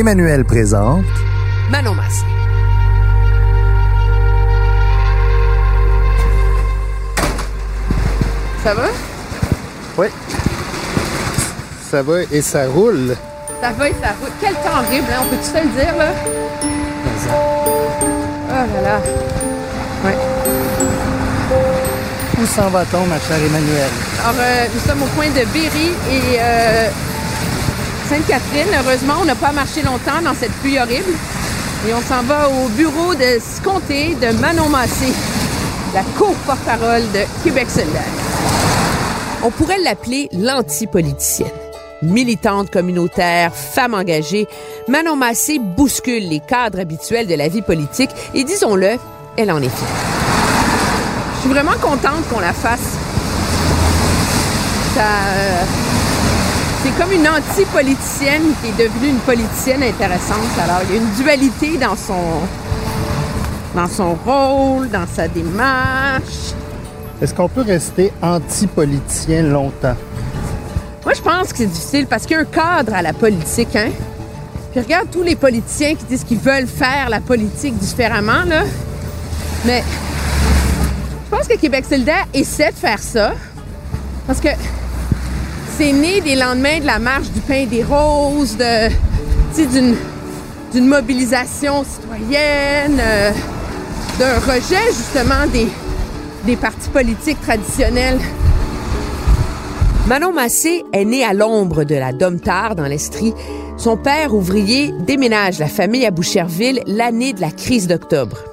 Emmanuel présente Manon Massé. Ça va? Oui. Ça va et ça roule. Ça va et ça roule. Quel temps horrible, hein? On peut-tu te le dire, là? Oh là là. Ouais. Où s'en va-t-on, ma chère Emmanuel? Alors, euh, nous sommes au coin de Berry et euh, Sainte-Catherine. Heureusement, on n'a pas marché longtemps dans cette pluie horrible. Et on s'en va au bureau de ce comté de Manon Massé, la co-porte-parole de Québec solidaire. On pourrait l'appeler l'anti-politicienne. Militante communautaire, femme engagée, Manon Massé bouscule les cadres habituels de la vie politique et disons-le, elle en est fière. Je suis vraiment contente qu'on la fasse. Euh, c'est comme une anti-politicienne qui est devenue une politicienne intéressante. Alors, il y a une dualité dans son, dans son rôle, dans sa démarche. Est-ce qu'on peut rester anti-politicien longtemps? Moi, je pense que c'est difficile parce qu'il y a un cadre à la politique, hein? Puis regarde tous les politiciens qui disent qu'ils veulent faire la politique différemment, là. Mais je pense que Québec solidaire essaie de faire ça parce que c'est né des lendemains de la marche du pain des roses, de, d'une, mobilisation citoyenne, euh, d'un rejet justement des, des partis politiques traditionnels. Manon Massé est née à l'ombre de la Domtar dans l'Estrie. Son père, ouvrier, déménage la famille à Boucherville l'année de la crise d'octobre.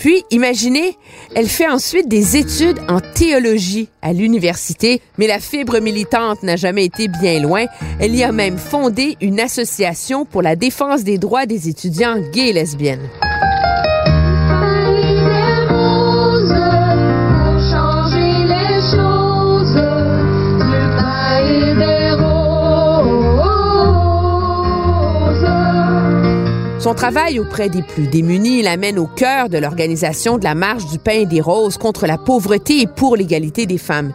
Puis, imaginez, elle fait ensuite des études en théologie à l'université, mais la fibre militante n'a jamais été bien loin. Elle y a même fondé une association pour la défense des droits des étudiants gays et lesbiennes. Son travail auprès des plus démunis l'amène au cœur de l'organisation de la Marche du pain et des roses contre la pauvreté et pour l'égalité des femmes.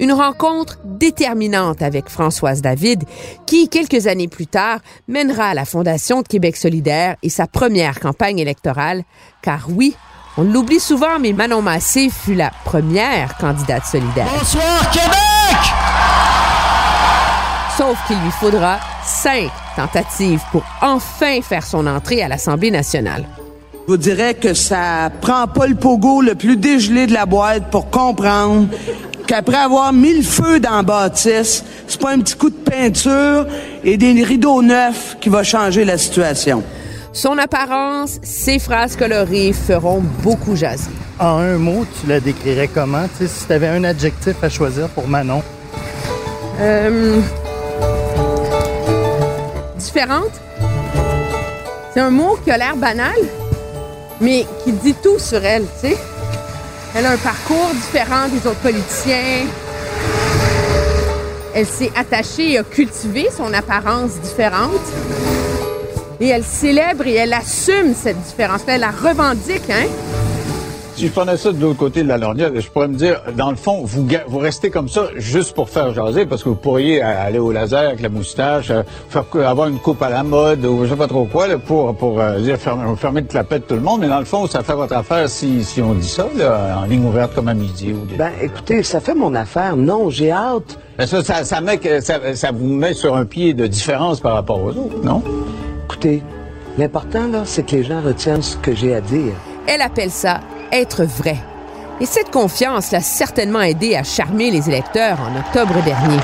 Une rencontre déterminante avec Françoise David, qui, quelques années plus tard, mènera à la Fondation de Québec solidaire et sa première campagne électorale, car oui, on l'oublie souvent, mais Manon Massé fut la première candidate solidaire. Bonsoir Québec! Sauf qu'il lui faudra cinq tentatives pour enfin faire son entrée à l'Assemblée nationale. Je vous dirais que ça prend pas le pogo le plus dégelé de la boîte pour comprendre qu'après avoir mis le feu dans la bâtisse, c'est pas un petit coup de peinture et des rideaux neufs qui va changer la situation. Son apparence, ses phrases colorées feront beaucoup jaser. En un mot, tu la décrirais comment? Tu sais, si tu avais un adjectif à choisir pour Manon. Euh, différente. C'est un mot qui a l'air banal, mais qui dit tout sur elle, tu sais. Elle a un parcours différent des autres politiciens. Elle s'est attachée et a cultivé son apparence différente. Et elle célèbre et elle assume cette différence. Elle la revendique, hein? Si je prenais ça de l'autre côté de la lorgnette, je pourrais me dire, dans le fond, vous, vous restez comme ça juste pour faire jaser, parce que vous pourriez aller au laser avec la moustache, euh, faire avoir une coupe à la mode, ou je sais pas trop quoi, là, pour, pour euh, dire fermer, fermer de clapette tout le monde. Mais dans le fond, ça fait votre affaire si, si on dit ça, là, en ligne ouverte comme à midi. Ou des... Ben, écoutez, ça fait mon affaire. Non, j'ai hâte. Ben, ça, ça, ça, met que- ça, ça vous met sur un pied de différence par rapport aux autres, non? Écoutez, l'important, là, c'est que les gens retiennent ce que j'ai à dire. Elle appelle ça être vrai. Et cette confiance l'a certainement aidé à charmer les électeurs en octobre dernier.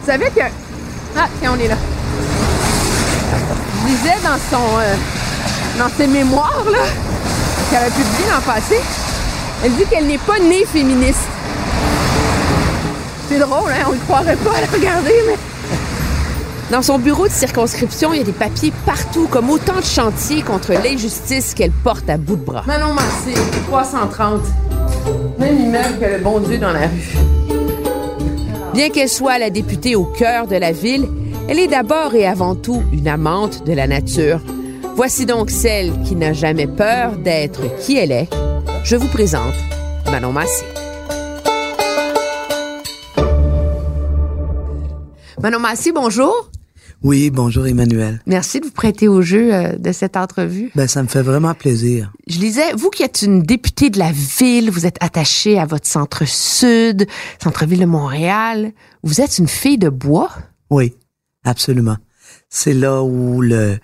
Vous savez que... Ah, tiens, on est là. Je lisais dans son... euh, dans ses mémoires, là, qu'elle a publié l'an passé, elle dit qu'elle n'est pas née féministe. C'est drôle, hein? On ne croirait pas à la regarder, mais... Dans son bureau de circonscription, il y a des papiers partout, comme autant de chantiers contre l'injustice qu'elle porte à bout de bras. Manon Massé, 330. Même immeuble que le bon Dieu dans la rue. Bien qu'elle soit la députée au cœur de la ville, elle est d'abord et avant tout une amante de la nature. Voici donc celle qui n'a jamais peur d'être qui elle est. Je vous présente Manon Massé. Manon Massé, bonjour. Oui, bonjour Emmanuel. Merci de vous prêter au jeu euh, de cette entrevue. Ben, ça me fait vraiment plaisir. Je lisais, vous qui êtes une députée de la ville, vous êtes attachée à votre centre-sud, centre-ville de Montréal. Vous êtes une fille de bois? Oui, absolument. C'est là où le,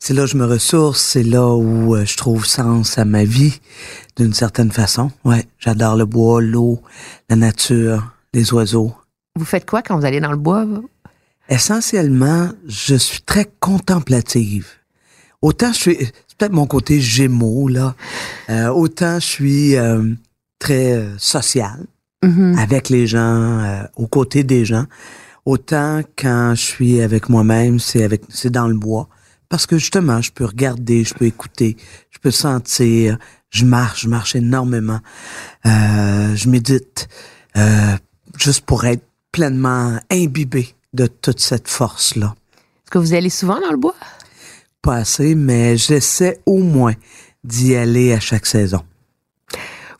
c'est là où je me ressource, c'est là où euh, je trouve sens à ma vie, d'une certaine façon. Ouais, j'adore le bois, l'eau, la nature, les oiseaux. Vous faites quoi quand vous allez dans le bois? vous? Essentiellement, je suis très contemplative. Autant je suis, c'est peut-être mon côté gémeaux là. Euh, autant je suis euh, très euh, social Mhm. avec les gens, euh, aux côtés des gens. Autant quand je suis avec moi-même, c'est avec, c'est dans le bois. Parce que justement, je peux regarder, je peux écouter, je peux sentir, je marche, je marche énormément, euh, je médite, euh, juste pour être pleinement imbibé de toute cette force-là. Est-ce que vous allez souvent dans le bois? Pas assez, mais j'essaie au moins d'y aller à chaque saison.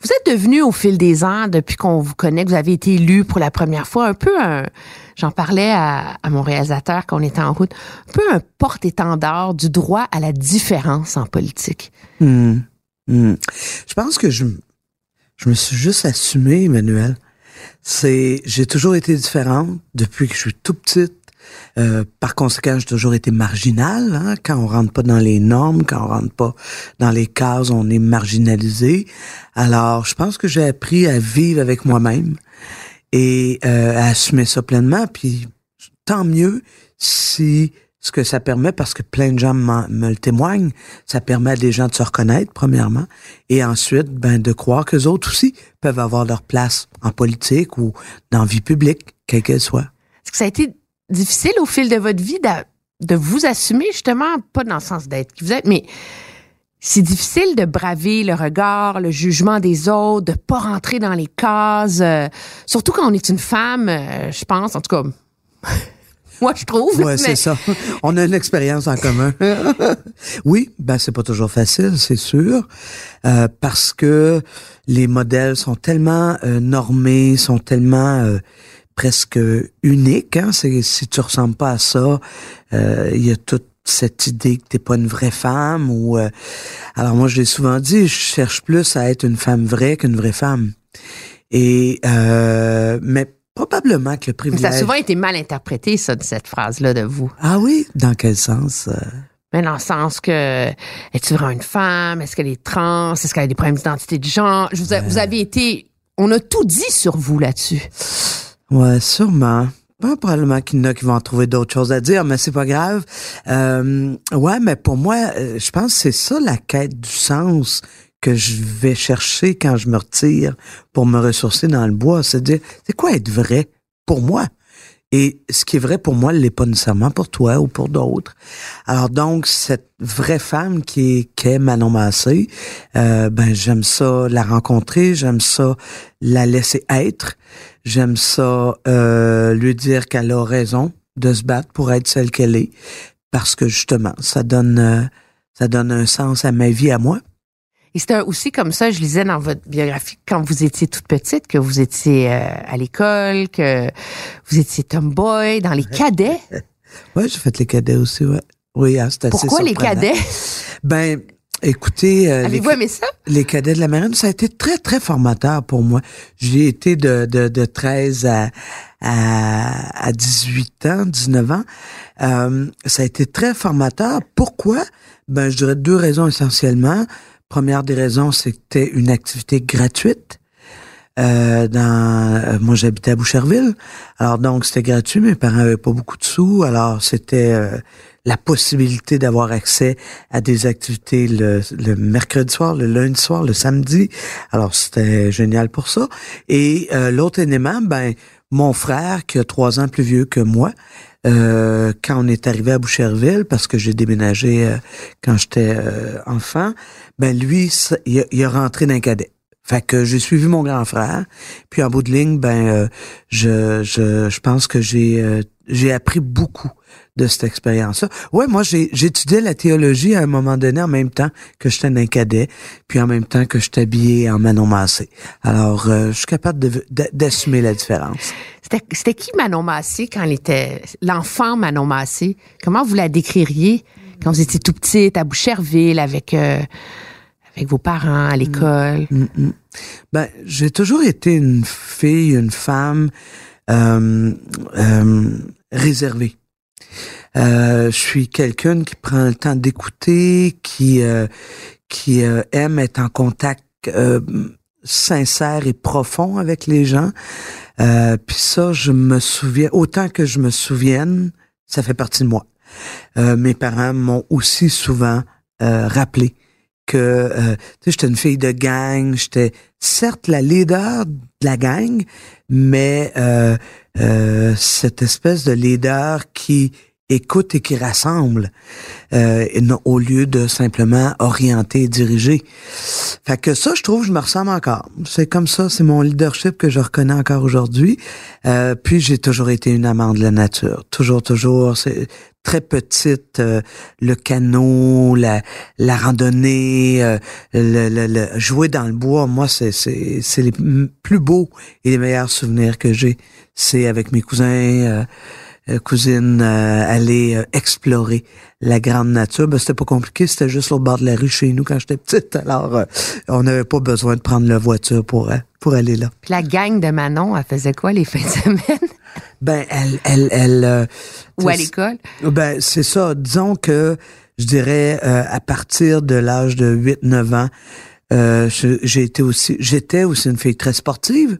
Vous êtes devenu au fil des ans, depuis qu'on vous connaît, que vous avez été élu pour la première fois, un peu un, j'en parlais à, à mon réalisateur quand on était en route, un peu un porte-étendard du droit à la différence en politique. Hmm. Hmm. Je pense que je, je me suis juste assumé, Emmanuel. C'est, j'ai toujours été différente depuis que je suis tout petite. Euh, par conséquent, j'ai toujours été marginal. Hein? Quand on rentre pas dans les normes, quand on rentre pas dans les cases, on est marginalisé. Alors, je pense que j'ai appris à vivre avec moi-même et euh, à assumer ça pleinement. Puis, tant mieux si ce que ça permet, parce que plein de gens me le témoignent, ça permet à des gens de se reconnaître, premièrement, et ensuite, ben, de croire que autres aussi peuvent avoir leur place en politique ou dans la vie publique, quelle qu'elle soit. Est-ce que ça a été difficile au fil de votre vie de, de vous assumer, justement, pas dans le sens d'être qui vous êtes, mais c'est difficile de braver le regard, le jugement des autres, de pas rentrer dans les cases, euh, surtout quand on est une femme, euh, je pense, en tout cas, moi je trouve. Ouais, mais- c'est ça. On a une expérience en commun. oui, ben c'est pas toujours facile, c'est sûr, euh, parce que les modèles sont tellement euh, normés, sont tellement euh, presque uniques. Hein? Si tu ressembles pas à ça, euh, il y a toute cette idée que t'es pas une vraie femme. Ou euh, alors moi, je l'ai souvent dit, je cherche plus à être une femme vraie qu'une vraie femme. Et euh, mais probablement que le Mais privilège. ça a souvent été mal interprété, ça, de cette phrase-là de vous. Ah oui? Dans quel sens? euh? Mais dans le sens que, es-tu vraiment une femme? Est-ce qu'elle est trans? Est-ce qu'elle a des problèmes d'identité de genre? Je vous, a- vous avez été, on a tout dit sur vous là-dessus. Ouais, sûrement. Ben, probablement qu'il y en a qui vont en trouver d'autres choses à dire, mais c'est pas grave. Euh, ouais, mais pour moi, euh, je pense que c'est ça la quête du sens que je vais chercher quand je me retire pour me ressourcer dans le bois. C'est dire, c'est quoi être vrai pour moi? Et ce qui est vrai pour moi, l'est pas nécessairement pour toi ou pour d'autres. Alors donc, cette vraie femme qui est, qui est Manon Massé, euh, ben j'aime ça la rencontrer, j'aime ça la laisser être, j'aime ça euh, lui dire qu'elle a raison de se battre pour être celle qu'elle est, parce que justement, ça donne euh, ça donne un sens à ma vie à moi. Et c'était aussi comme ça, je lisais dans votre biographie, quand vous étiez toute petite, que vous étiez euh, à l'école, que vous étiez tomboy, dans les cadets. Ouais, j'ai fait les cadets aussi, ouais. Oui, hein, c'est assez Pourquoi les cadets? Ben, écoutez, euh, les, Avez-vous aimé ça? les cadets de la marine, ça a été très, très formateur pour moi. J'ai été de, de, de 13 à, à, à 18 ans, 19 ans. Euh, ça a été très formateur. Pourquoi? Ben, je dirais deux raisons essentiellement. Première des raisons, c'était une activité gratuite. Euh, dans, euh, moi, j'habitais à Boucherville. Alors, donc, c'était gratuit. Mes parents avaient pas beaucoup de sous. Alors, c'était euh, la possibilité d'avoir accès à des activités le, le mercredi soir, le lundi soir, le samedi. Alors, c'était génial pour ça. Et euh, l'autre élément, ben, mon frère, qui a trois ans plus vieux que moi, euh, quand on est arrivé à Boucherville, parce que j'ai déménagé euh, quand j'étais euh, enfant, ben lui, il, il a rentré d'un cadet. Fait que j'ai suivi mon grand frère. Puis en bout de ligne, ben euh, je, je, je pense que j'ai j'ai appris beaucoup de cette expérience-là. Ouais, moi j'ai j'étudiais la théologie à un moment donné en même temps que j'étais un cadet, puis en même temps que je habillé en Manon Massé. Alors euh, je suis capable d'assumer la différence. C'était c'était qui Manon Massé quand elle était l'enfant Manon Massé? Comment vous la décririez quand vous étiez tout petite à Boucherville avec euh, avec vos parents à l'école? Mm, mm. Ben, j'ai toujours été une fille, une femme euh, euh, réservée. Euh, je suis quelqu'un qui prend le temps d'écouter, qui euh, qui euh, aime être en contact sincère et profond avec les gens. Euh, Puis ça, je me souviens autant que je me souvienne, ça fait partie de moi. Euh, mes parents m'ont aussi souvent euh, rappelé que j'étais une fille de gang, j'étais certes la leader de la gang, mais euh, cette espèce de leader qui écoute et qui rassemble euh, au lieu de simplement orienter et diriger. Fait que ça, je trouve, je me ressemble encore. C'est comme ça, c'est mon leadership que je reconnais encore aujourd'hui. Euh, puis j'ai toujours été une amante de la nature, toujours, toujours. C'est très petite, euh, le canot, la, la randonnée, euh, le, le- le- jouer dans le bois. Moi, c'est c'est c'est les plus beaux et les meilleurs souvenirs que j'ai. C'est avec mes cousins. euh, euh, cousines euh, aller euh, explorer la grande nature. Ben, c'était pas compliqué, c'était juste au bord de la rue chez nous quand j'étais petite. Alors, on n'avait pas besoin de prendre la voiture pour pour aller là. La gang de Manon, elle faisait quoi les fins de semaine? Ben, elle, elle, elle. euh, ou à l'école? Ben, c'est ça. Disons que je dirais euh, à partir de l'âge de 8-9 ans, euh, j'ai été aussi, j'étais aussi une fille très sportive.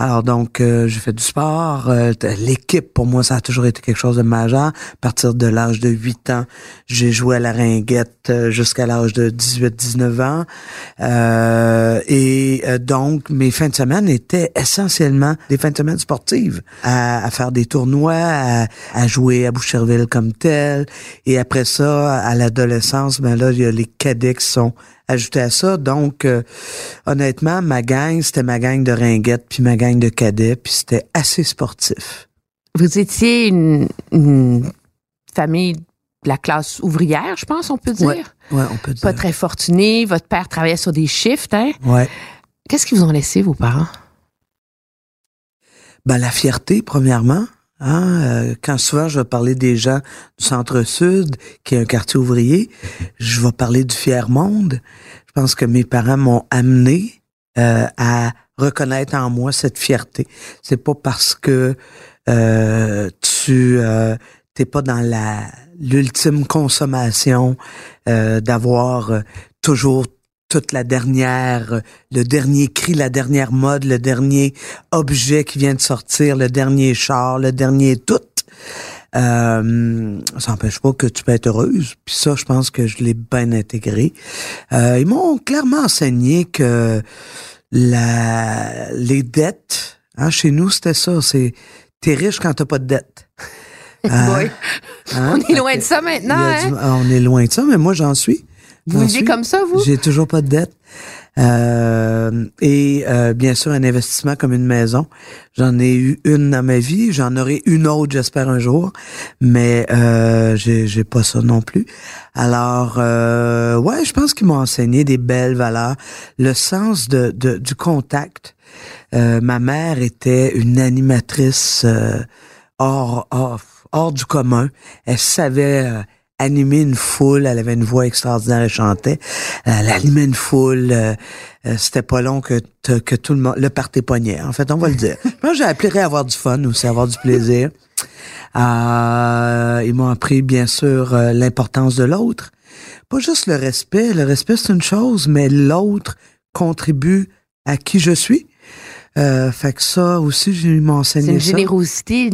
Alors donc, euh, j'ai fait du sport. euh, L'équipe, pour moi, ça a toujours été quelque chose de majeur. À partir de l'âge de 8 ans, j'ai joué à la ringuette euh, jusqu'à l'âge de 18-19 ans. Euh, et donc, mes fins de semaine étaient essentiellement des fins de semaine sportives, à, faire des tournois, à, à jouer à Boucherville comme tel. Et après ça, à l'adolescence, ben là, il y a les cadets qui sont ajoutés à ça. Donc, euh, honnêtement, ma gang, c'était ma gang de ringuettes, puis ma gang de cadets, puis c'était assez sportif. Vous étiez une, une famille de la classe ouvrière, je pense, on peut dire. Ouais. Ouais, on peut dire. Pas très fortunée. Votre père travaillait sur des shifts, hein? Ouais. Qu'est-ce qu'ils vous ont laissé, vos parents? Ben, la fierté, premièrement. Hein, euh, quand souvent je vais parler des gens du centre-sud, qui est un quartier ouvrier, je vais parler du fier monde. Je pense que mes parents m'ont amené euh, à reconnaître en moi cette fierté. C'est pas parce que euh, tu euh, t'es pas dans la l'ultime consommation euh, d'avoir euh, toujours toute la dernière, euh, le dernier cri, la dernière mode, le dernier objet qui vient de sortir, le dernier char, le dernier tout. Euh, ça n'empêche pas que tu peux être heureuse. Puis ça, je pense que je l'ai bien intégré. Euh, ils m'ont clairement enseigné que la, les dettes, hein, chez nous, c'était ça. C'est t'es riche quand t'as pas de dette. Oui. Hein? On est loin de ça maintenant, du- hein? on est loin de ça, mais moi j'en suis. Vous vivez comme ça, vous? J'ai toujours pas de dette. Euh, et euh, bien sûr, un investissement comme une maison. J'en ai eu une dans ma vie, j'en aurai une autre, j'espère un jour, mais euh, j'ai pas ça non plus. Alors, euh, ouais, je pense qu'ils m'ont enseigné des belles valeurs, le sens de, de- du contact. Euh, ma mère était une animatrice euh, hors, hors, hors du commun. Elle savait animer une foule. Elle avait une voix extraordinaire. Elle chantait. Elle animait une foule. euh, euh, C'était pas long que, que tout le monde... Le party pognait, en fait, on va le dire. Moi, j'ai appelé à avoir du fun aussi, avoir du plaisir. Euh, ils m'ont appris, bien sûr, euh, l'importance de l'autre. Pas juste le respect. Le respect, c'est une chose, mais l'autre contribue à qui je suis. Euh, fait que ça aussi, j'ai m'ont C'est enseigné une ça. générosité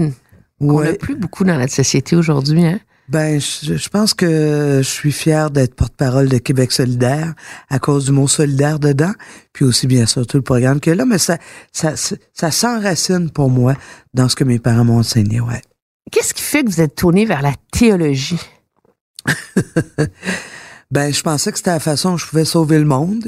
qu'on n'a Ouais. plus beaucoup dans notre société aujourd'hui, hein? Ben, je, je pense que je suis fier d'être porte-parole de Québec solidaire à cause du mot solidaire dedans, puis aussi bien sûr tout le programme qu'il y a là, mais ça, ça, ça, ça s'enracine pour moi dans ce que mes parents m'ont enseigné, ouais. Qu'est-ce qui fait que vous êtes tourné vers la théologie? Ben, je pensais que c'était la façon dont je pouvais sauver le monde.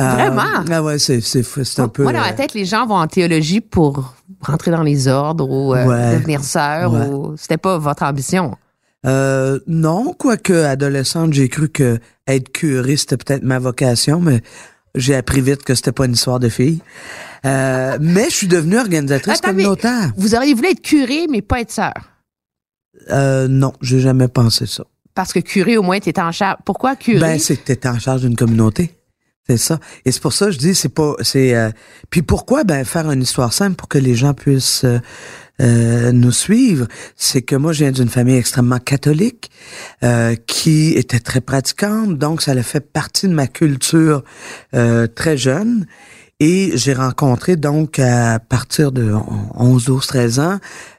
Euh, Vraiment? Ah ouais, c'est, c'est, c'est un Moi, peu... moi, dans ma euh, tête, les gens vont en théologie pour rentrer dans les ordres ou euh, Ouais. devenir sœur Ouais. ou c'était pas votre ambition. Euh, non, quoique adolescente, j'ai cru que être curé, c'était peut-être ma vocation, mais j'ai appris vite que c'était pas une histoire de fille. Euh, mais je suis devenue organisatrice Attends, communautaire. Vous auriez voulu être curé, mais pas être sœur? Euh, non, j'ai jamais pensé ça. Parce que curé, au moins, t'es en charge. Pourquoi curé? Ben, c'est que t'étais en charge d'une communauté. C'est ça. Et c'est pour ça que je dis, c'est pas, c'est, euh, puis pourquoi, ben, faire une histoire simple pour que les gens puissent euh, euh, nous suivre, c'est que moi, je viens d'une famille extrêmement catholique euh, qui était très pratiquante, donc ça a fait partie de ma culture euh, très jeune. Et j'ai rencontré donc à partir de 11, 12, 13 ans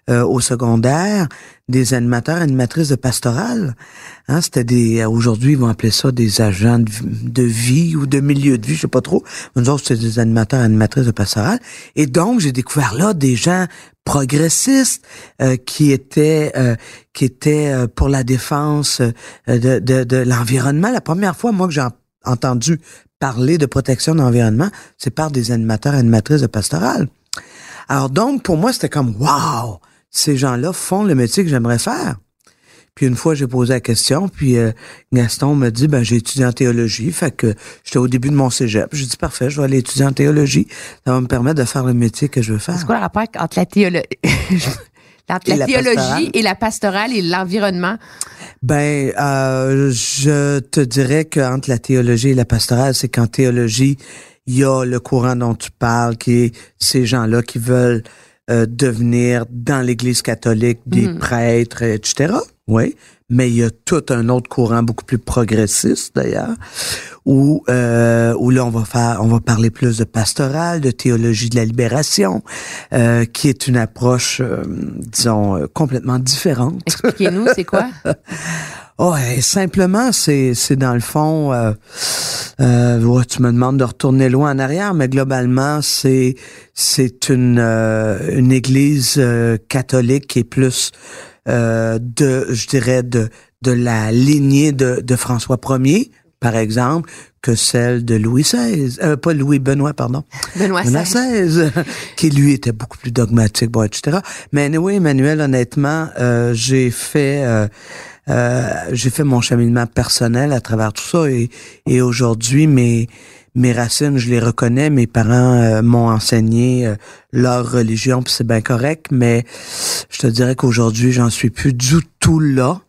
euh, au secondaire des animateurs, animatrices de pastorale. Hein, c'était des aujourd'hui ils vont appeler ça des agents de, vie ou de milieu de vie, je sais pas trop. Nous autres c'était des animateurs, animatrices de pastorale. Et donc j'ai découvert là des gens progressistes euh, qui étaient euh, qui étaient euh, pour la défense euh, de, de, de l'environnement. La première fois moi que j'ai en- entendu parler de protection de l'environnement, c'est par des animateurs, animatrices de pastorale. Alors donc, pour moi, c'était comme, wow, ces gens-là font le métier que j'aimerais faire. Puis une fois, j'ai posé la question, puis euh, Gaston me dit, ben j'ai étudié en théologie, fait que j'étais au début de mon cégep. J'ai dit, parfait, je vais aller étudier en théologie. Ça va me permettre de faire le métier que je veux faire. C'est quoi le rapport entre la, théolo- entre Et la la théologie pastorale? et la pastorale et l'environnement? Ben, euh, je te dirais qu'entre la théologie et la pastorale, c'est qu'en théologie, il y a le courant dont tu parles, qui est ces gens-là qui veulent euh, devenir dans l'Église catholique des prêtres, etc. Oui, mais il y a tout un autre courant beaucoup plus progressiste d'ailleurs, où euh, où là on va faire, on va parler plus de pastoral, de théologie de la libération, euh, qui est une approche, euh, disons, euh, complètement différente. Expliquez-nous, c'est quoi? Ouais, simplement, c'est c'est dans le fond. Euh, euh, ouais, tu me demandes de retourner loin en arrière, mais globalement, c'est c'est une euh, une église euh, catholique qui est plus euh, de, je dirais de de la lignée de de François Ier, par exemple, que celle de Louis XVI, euh, pas Louis Benoît, pardon. Benoît Benoît XVI. XVI, qui lui était beaucoup plus dogmatique, bon, etc. Mais oui, Emmanuel, honnêtement, euh, j'ai fait euh, euh, j'ai fait mon cheminement personnel à travers tout ça et, aujourd'hui mes mes racines, je les reconnais. Mes parents euh, m'ont enseigné euh, leur religion, puis c'est bien correct. Mais je te dirais qu'aujourd'hui, j'en suis plus du tout là,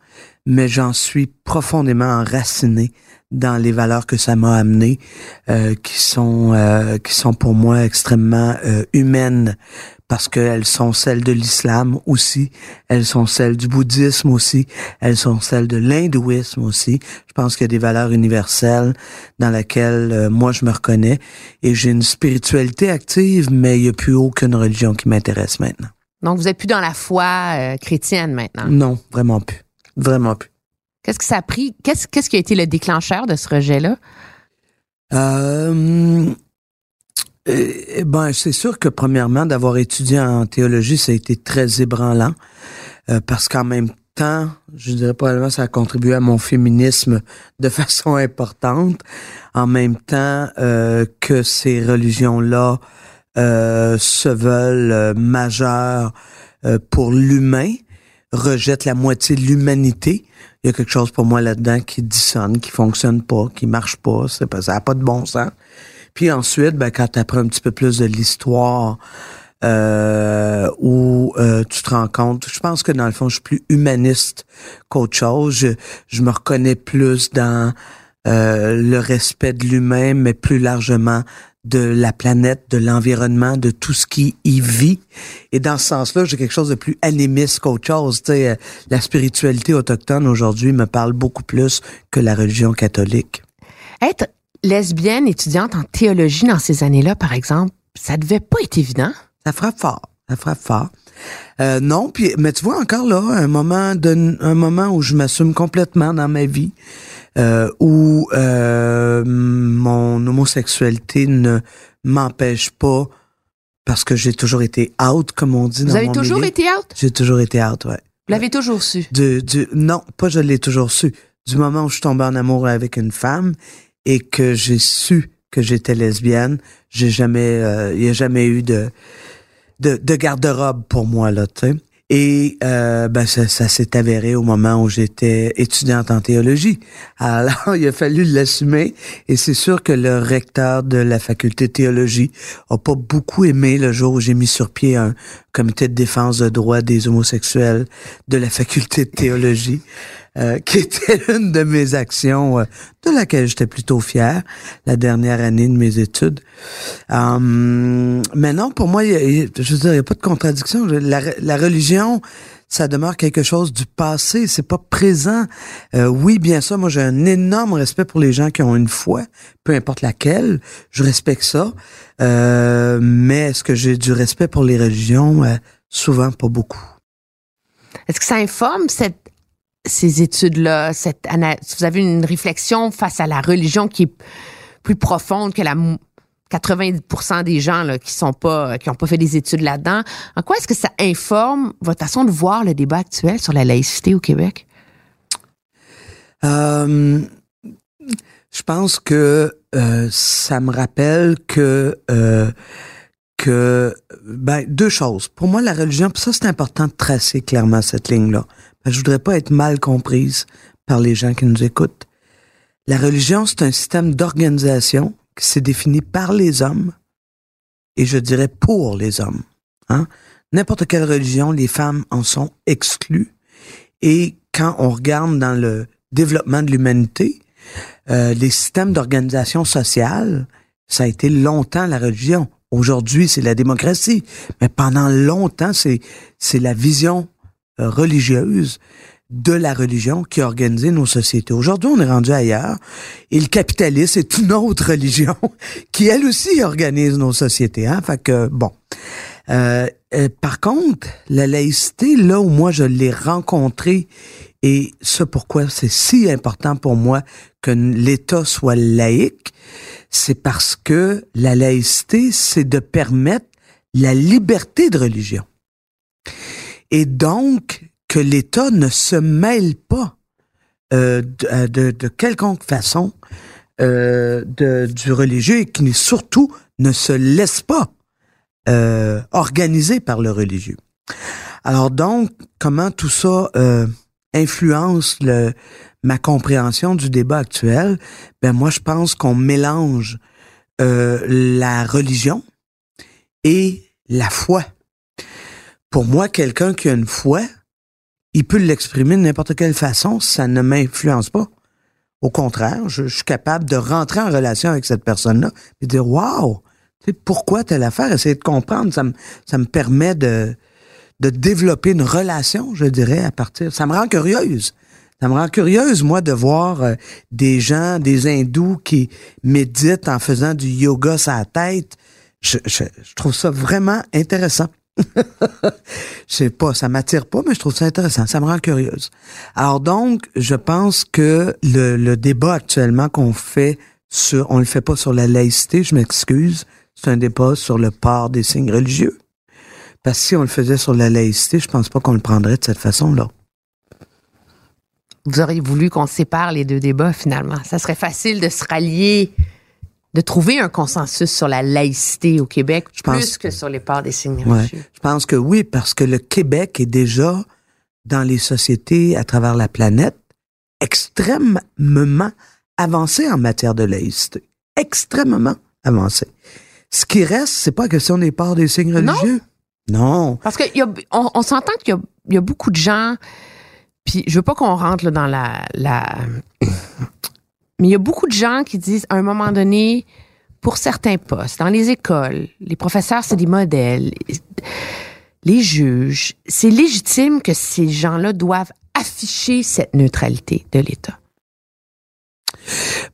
mais j'en suis profondément enraciné dans les valeurs que ça m'a amené, euh, qui sont euh, qui sont pour moi extrêmement euh, humaines parce qu'elles sont celles de l'islam aussi, elles sont celles du bouddhisme aussi, elles sont celles de l'hindouisme aussi. Je pense qu'il y a des valeurs universelles dans lesquelles euh, moi je me reconnais et j'ai une spiritualité active, mais il n'y a plus aucune religion qui m'intéresse maintenant. Donc, vous êtes plus dans la foi euh, chrétienne maintenant? Non, vraiment plus, vraiment plus. Qu'est-ce que ça a pris? Qu'est-ce qui a été le déclencheur de ce rejet-là? Euh, eh ben, c'est sûr que premièrement, d'avoir étudié en théologie, ça a été très ébranlant, euh, parce qu'en même temps, je dirais probablement ça a contribué à mon féminisme de façon importante. En même temps euh, que ces religions-là euh, se veulent majeures pour l'humain, rejettent la moitié de l'humanité. Il y a quelque chose pour moi là-dedans qui dissonne, qui fonctionne pas, qui marche pas. C'est pas, ça n'a pas de bon sens. Puis ensuite, ben, quand tu apprends un petit peu plus de l'histoire, euh, où euh, tu te rends compte, je pense que dans le fond, je suis plus humaniste qu'autre chose. Je, je me reconnais plus dans euh, le respect de l'humain, mais plus largement de la planète, de l'environnement, de tout ce qui y vit. Et dans ce sens-là, j'ai quelque chose de plus animiste qu'autre chose. Tu sais, euh, la spiritualité autochtone aujourd'hui me parle beaucoup plus que la religion catholique. Être lesbienne étudiante en théologie dans ces années-là, par exemple, ça devait pas être évident. Ça frappe fort. Ça frappe fort. Euh, non, puis mais tu vois encore là un moment de, un moment où je m'assume complètement dans ma vie, euh, où euh, mon homosexualité ne m'empêche pas parce que j'ai toujours été out, comme on dit Vous dans avez mon toujours milieu. été out? J'ai toujours été out, ouais. Vous l'avez toujours su? Du, du, non, pas je l'ai toujours su. Du moment où je suis tombée en amour avec une femme et que j'ai su que j'étais lesbienne, j'ai jamais, euh, il y a jamais eu de, de, de garde-robe pour moi là, tu sais. Et euh, ben ça, ça s'est avéré au moment où j'étais étudiante en théologie. Alors il a fallu l'assumer et c'est sûr que le recteur de la faculté de théologie a pas beaucoup aimé le jour où j'ai mis sur pied un comité de défense de droits des homosexuels de la faculté de théologie, euh, qui était une de mes actions euh, de laquelle j'étais plutôt fier la dernière année de mes études. Hum, mais non, pour moi, y y je veux dire, il n'y a pas de contradiction. La, la religion, ça demeure quelque chose du passé, c'est pas présent. Euh, oui, bien sûr, moi j'ai un énorme respect pour les gens qui ont une foi, peu importe laquelle, je respecte ça. Euh, mais est-ce que j'ai du respect pour les religions? Euh, Souvent, pas beaucoup. Est-ce que ça informe cette, ces études-là? Cette, vous avez une réflexion face à la religion qui est plus profonde que la mou- 90% des gens là, qui sont pas qui ont pas fait des études là-dedans. En quoi est-ce que ça informe votre façon de voir le débat actuel sur la laïcité au Québec? Euh, je pense que euh, ça me rappelle que euh, que ben deux choses. Pour moi, la religion, ça c'est important de tracer clairement cette ligne-là. Je voudrais pas être mal comprise par les gens qui nous écoutent. La religion, c'est un système d'organisation qui s'est défini par les hommes et je dirais pour les hommes. Hein? N'importe quelle religion, les femmes en sont exclues. Et quand on regarde dans le développement de l'humanité, euh, les systèmes d'organisation sociale, ça a été longtemps la religion. Aujourd'hui, c'est la démocratie. Mais pendant longtemps, c'est, c'est la vision euh, religieuse de la religion qui a organisé nos sociétés. Aujourd'hui, on est rendu ailleurs et le capitalisme est une autre religion qui, elle aussi, organise nos sociétés. Hein? Fait que, bon. Euh, euh, par contre, la laïcité, là où moi je l'ai rencontrée, et ça pourquoi c'est si important pour moi que l'État soit laïque, c'est parce que la laïcité, c'est de permettre la liberté de religion. Et donc, que l'État ne se mêle pas euh, de, de, de quelconque façon euh, de, du religieux et qui surtout ne se laisse pas euh, organisé par le religieux. Alors donc, comment tout ça euh, influence le, ma compréhension du débat actuel? Ben moi, je pense qu'on mélange euh, la religion et la foi. Pour moi, quelqu'un qui a une foi, il peut l'exprimer de n'importe quelle façon, ça ne m'influence pas. Au contraire, je, suis capable de rentrer en relation avec cette personne-là et dire Waouh, tu sais, pourquoi telle affaire? Essayer de comprendre, ça me, ça me permet de, de développer une relation, je dirais, à partir. Ça me rend curieuse. Ça me rend curieuse, moi, de voir euh, des gens, des hindous qui méditent en faisant du yoga la tête. Je trouve ça vraiment intéressant. je sais pas, ça m'attire pas, mais je trouve ça intéressant. Ça me rend curieuse. Alors donc, je pense que le, débat actuellement qu'on fait sur, on le fait pas sur la laïcité, je m'excuse, c'est un débat sur le port des signes religieux. Parce que si on le faisait sur la laïcité, je pense pas qu'on le prendrait de cette façon-là. Vous auriez voulu qu'on sépare les deux débats finalement. Ça serait facile de se rallier, de trouver un consensus sur la laïcité au Québec, Je plus pense- que sur les parts des signes Ouais. religieux. Je pense que oui, parce que le Québec est déjà dans les sociétés à travers la planète extrêmement avancé en matière de laïcité. Extrêmement avancé. Ce qui reste, c'est pas la question des parts des signes religieux. Non. Parce que y a- on, on s'entend qu'il y a, il y a beaucoup de gens, puis je veux pas qu'on rentre là, dans la, la... Mais il y a beaucoup de gens qui disent, à un moment donné, pour certains postes, dans les écoles, les professeurs, c'est des modèles, les juges, c'est légitime que ces gens-là doivent afficher cette neutralité de l'État.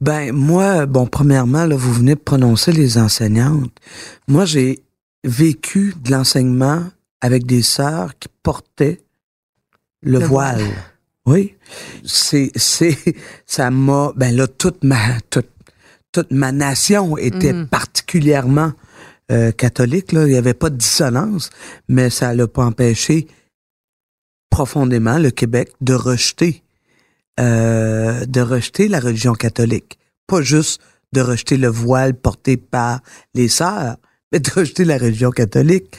Ben moi, bon, premièrement, là, vous venez de prononcer les enseignantes. Moi, j'ai vécu de l'enseignement avec des sœurs qui portaient le, Le voile. voile. Oui. C'est, c'est, ça m'a, ben là, toute ma, toute, toute ma nation était Mhm. particulièrement euh, catholique, là. Il n'y avait pas de dissonance, mais ça l'a pas empêché profondément le Québec de rejeter, euh, de rejeter la religion catholique. Pas juste de rejeter le voile porté par les sœurs, mais de rejeter la religion catholique.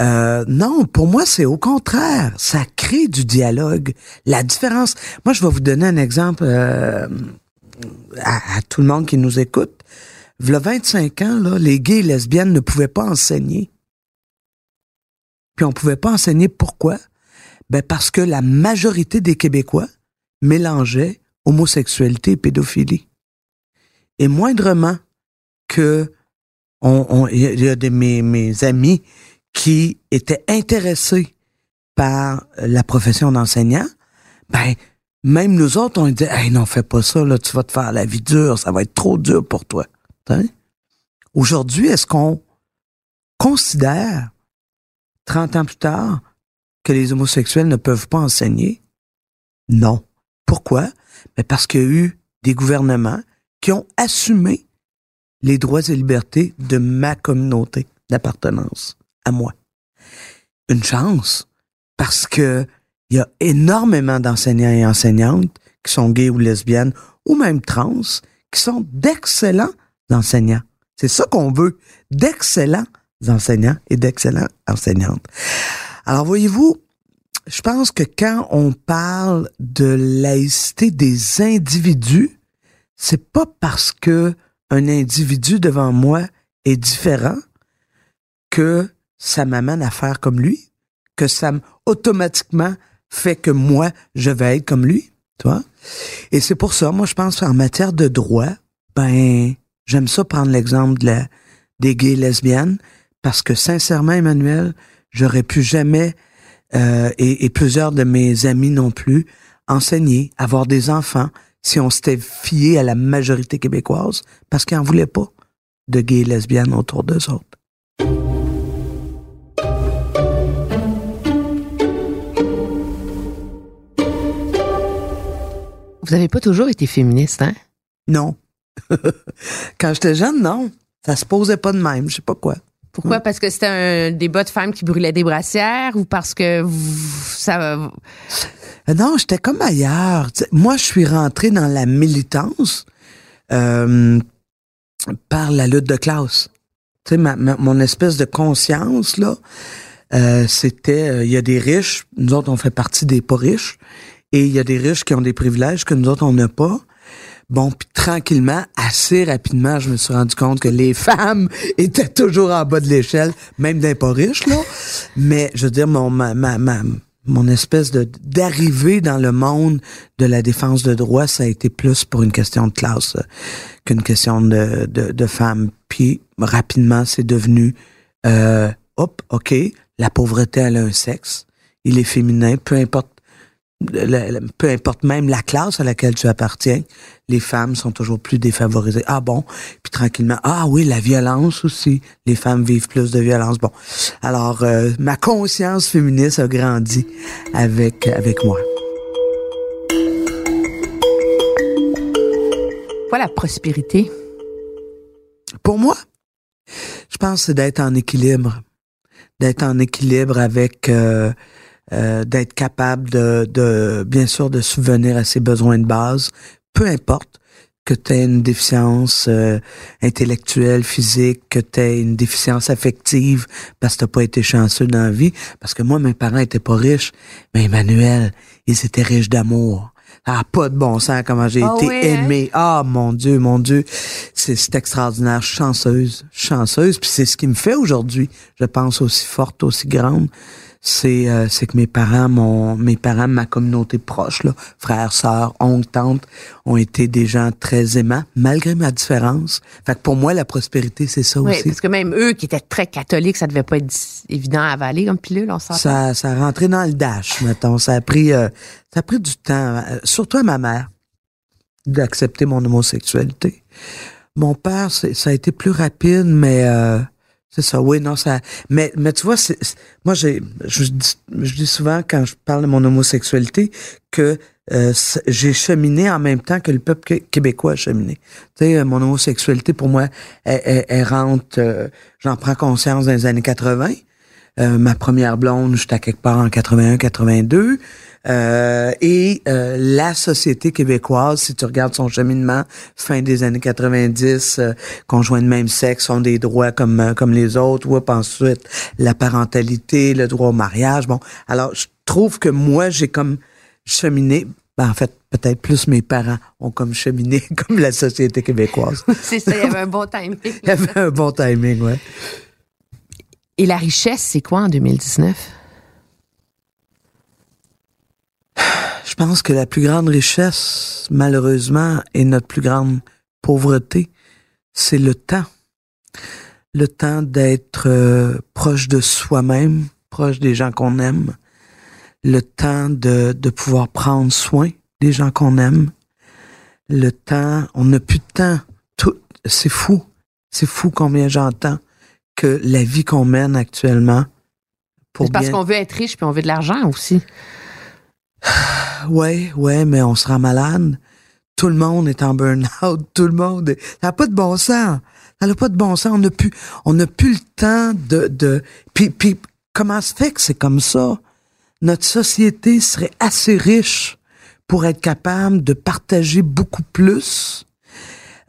Euh, non, pour moi, c'est au contraire. Ça crée du dialogue. La différence. Moi, je vais vous donner un exemple euh, à, tout le monde qui nous écoute. V'là 25 ans, là, les gays et lesbiennes ne pouvaient pas enseigner. Puis on pouvait pas enseigner pourquoi? Ben parce que la majorité des Québécois mélangeaient homosexualité et pédophilie. Et moindrement que on, il y a- il y a de mes, mes amis qui étaient intéressés par la profession d'enseignant, ben même nous autres, on dit Hey, non, fais pas ça, là, tu vas te faire la vie dure, ça va être trop dur pour toi. Aujourd'hui, est-ce qu'on considère, 30 ans plus tard, que les homosexuels ne peuvent pas enseigner? Non. Pourquoi? Ben parce qu'il y a eu des gouvernements qui ont assumé les droits et libertés de ma communauté d'appartenance, à moi. Une chance, parce que il y a énormément d'enseignants et enseignantes qui sont gays ou lesbiennes, ou même trans, qui sont d'excellents enseignants. C'est ça qu'on veut, d'excellents enseignants et d'excellentes enseignantes. Alors voyez-vous, je pense que quand on parle de laïcité des individus, c'est pas parce que un individu devant moi est différent que ça m'amène à faire comme lui, que ça automatiquement fait que moi je vais comme lui, tu vois? Et c'est pour ça, moi je pense en matière de droit, ben j'aime ça prendre l'exemple de des gays lesbiennes parce que sincèrement Emmanuel, j'aurais pu jamais euh, et, plusieurs de mes amis non plus enseigner, avoir des enfants si on s'était fié à la majorité québécoise parce qu'ils n'en voulaient pas de gays lesbiennes autour d'eux autres. Vous avez pas toujours été féministe, hein? Non. Quand j'étais jeune, non. Ça se posait pas de même, je sais pas quoi. Pourquoi? Parce que c'était un débat de femmes qui brûlaient des brassières ou parce que vous- ça. Euh, Non, j'étais comme ailleurs. Moi, je suis rentré dans la militance euh, par la lutte de classe. Tu sais, ma- ma- mon espèce de conscience, là, euh, c'était, euh, il y a des riches, nous autres, on fait partie des pas riches, et il y a des riches qui ont des privilèges que nous autres, on n'a pas. Bon, puis tranquillement, assez rapidement, je me suis rendu compte que les femmes étaient toujours en bas de l'échelle, même d'un pas riche, là. Mais, je veux dire, mon, ma, ma, ma- mon espèce de d'arrivée dans le monde de la défense de droit, ça a été plus pour une question de classe qu'une question de, de, de femmes. Puis, rapidement, c'est devenu, euh, hop, OK, la pauvreté, elle a un sexe. Il est féminin, peu importe le- peu importe même la classe à laquelle tu appartiens, les femmes sont toujours plus défavorisées. Ah bon? Puis tranquillement, ah oui, la violence aussi. Les femmes vivent plus de violence. Bon. Alors, euh, ma conscience féministe a grandi avec, avec moi. Quoi la prospérité? Pour moi, je pense que c'est d'être en équilibre. D'être en équilibre avec... euh, euh, d'être capable de, de, bien sûr, de subvenir à ses besoins de base, peu importe que tu aies une déficience euh, intellectuelle, physique, que tu aies une déficience affective parce que t'as pas été chanceux dans la vie. Parce que moi, mes parents étaient pas riches, mais Emmanuel, ils étaient riches d'amour. Ah, pas de bon sens comment j'ai Ah été ouais, hein? aimé. Ah, mon Dieu, mon Dieu. C'est c'est extraordinaire. Chanceuse. Chanceuse. Puis c'est ce qui me fait aujourd'hui, je pense, aussi forte, aussi grande. C'est euh, c'est que mes parents, mon, mes parents, ma communauté proche, là, frères, sœurs, oncles, tantes, ont été des gens très aimants, malgré ma différence. Fait que pour moi, la prospérité, c'est ça Oui, aussi. parce que même eux qui étaient très catholiques, ça devait pas être évident à avaler comme pilule, on s'entend. Ça, ça a rentré dans le dash, mettons. Ça a pris, euh, ça a pris du temps, euh, surtout à ma mère, d'accepter mon homosexualité. Mon père, ça a été plus rapide, mais euh, C'est ça, oui, non, ça. Mais, mais tu vois, c'est, moi, j'ai, je, dis- je dis souvent quand je parle de mon homosexualité que euh, j'ai cheminé en même temps que le peuple qué- québécois a cheminé. Tu sais, euh, mon homosexualité, pour moi, elle, elle- elle rentre, euh, j'en prends conscience dans les années 80. Euh, ma première blonde, j'étais quelque part en 81-82. Euh, et euh, la société québécoise, si tu regardes son cheminement, fin des années 90, euh, conjoints de même sexe ont des droits comme euh, comme les autres. Oups, ensuite, la parentalité, le droit au mariage. Bon, alors je trouve que moi, j'ai comme cheminé. Ben, en fait, peut-être plus mes parents ont comme cheminé comme la société québécoise. C'est ça, il y avait un bon timing. Il y avait un bon timing, ouais. Et la richesse, c'est quoi en 2019? Je pense que la plus grande richesse, malheureusement, et notre plus grande pauvreté, c'est le temps. Le temps d'être euh, proche de soi-même, proche des gens qu'on aime. Le temps de, de pouvoir prendre soin des gens qu'on aime. Le temps, on n'a plus de temps. Tout, c'est fou. C'est fou combien j'entends que la vie qu'on mène actuellement, pour C'est parce bien- qu'on veut être riche puis on veut de l'argent aussi. Ouais, ouais, mais on sera malade. Tout le monde est en burn-out. Tout le monde. est- Ça n'a pas de bon sens. Ça n'a pas de bon sens. On n'a plus, on n'a plus le temps de, de. Puis, puis, comment se fait que c'est comme ça? Notre société serait assez riche pour être capable de partager beaucoup plus.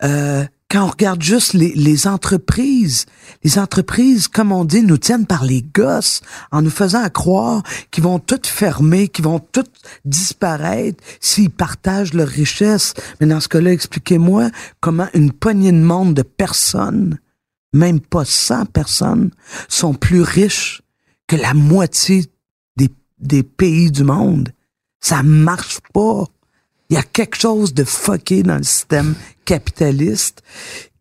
Euh, quand on regarde juste les, entreprises, les entreprises, comme on dit, nous tiennent par les gosses en nous faisant croire qu'ils vont toutes fermer, qu'ils vont toutes disparaître s'ils partagent leur richesse. Mais dans ce cas-là, expliquez-moi comment une poignée de monde de personnes, même pas 100 personnes, sont plus riches que la moitié des, des pays du monde. Ça marche pas. Il y a quelque chose de fucké dans le système capitaliste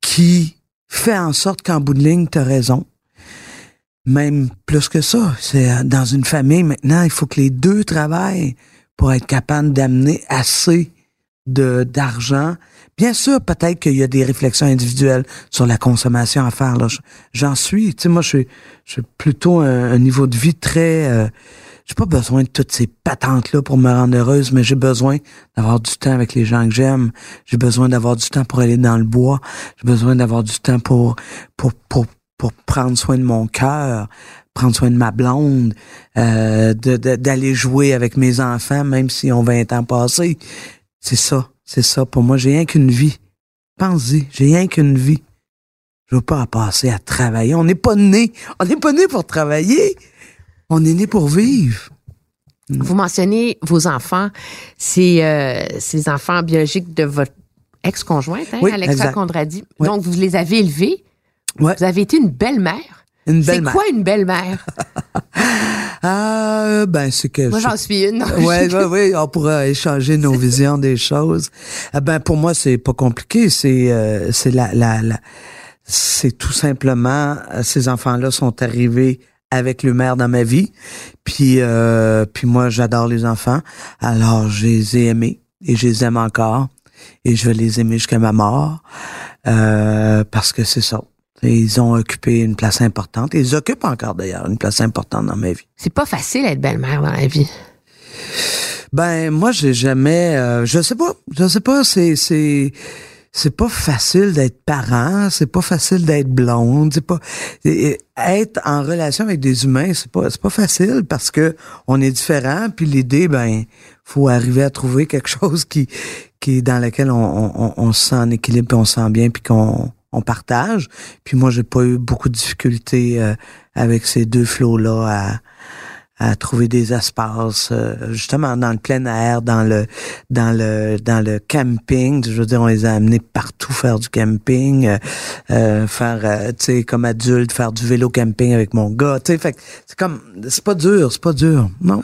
qui fait en sorte qu'en bout de ligne, tu as raison. Même plus que ça. C'est euh, dans une famille maintenant, il faut que les deux travaillent pour être capable d'amener assez de d'argent. Bien sûr, peut-être qu'il y a des réflexions individuelles sur la consommation à faire. Là. J'en suis. Tu sais, moi, je suis, plutôt un, niveau de vie très. Euh, j'ai pas besoin de toutes ces patentes-là pour me rendre heureuse, mais j'ai besoin d'avoir du temps avec les gens que j'aime. J'ai besoin d'avoir du temps pour aller dans le bois. J'ai besoin d'avoir du temps pour, pour, pour, prendre soin de mon cœur, prendre soin de ma blonde, euh, d'aller jouer avec mes enfants, même s'ils ont 20 ans passés. C'est ça, c'est ça. Pour moi, j'ai rien qu'une vie. Pense-y, j'ai rien qu'une vie. Je veux pas en passer à travailler. On n'est pas né. On n'est pas né pour travailler. On est né pour vivre. Vous mentionnez vos enfants. C'est euh, c'est les enfants biologiques de votre ex-conjointe, hein, Oui, Alexa exact. Condradi. Donc, vous les avez élevés. Ouais. Vous avez été une belle-mère. Une C'est belle quoi une belle-mère? Ah, ben, c'est que. Moi, je- j'en suis une. ouais, ouais, ouais, on pourra échanger nos visions des choses. Ah ben pour moi c'est pas compliqué, c'est euh, c'est la la, la c'est tout simplement euh, ces enfants-là sont arrivés avec le maire dans ma vie, puis euh, puis moi j'adore les enfants, alors je les ai aimés et je les aime encore et je vais les aimer jusqu'à ma mort euh, parce que c'est ça. Ils ont occupé une place importante. Ils occupent encore d'ailleurs une place importante dans ma vie. C'est pas facile d'être belle-mère dans la vie. Ben moi j'ai jamais euh, je sais pas, je sais pas c'est c'est c'est pas facile d'être parent, c'est pas facile d'être blonde, c'est pas être en relation avec des humains, c'est pas c'est pas facile parce que on est différent puis l'idée ben faut arriver à trouver quelque chose qui qui dans lequel on, on, on- on se sent en équilibre puis on se sent bien puis qu'on on partage. Puis moi j'ai pas eu beaucoup de difficultés euh, avec ces deux flots là à à trouver des espaces euh, justement dans le plein air, dans le dans le dans le camping. Je veux dire, on les a amenés partout faire du camping, euh, euh, faire tu sais comme adulte faire du vélo camping avec mon gars. Tu sais, fait c'est comme c'est pas dur, c'est pas dur, non?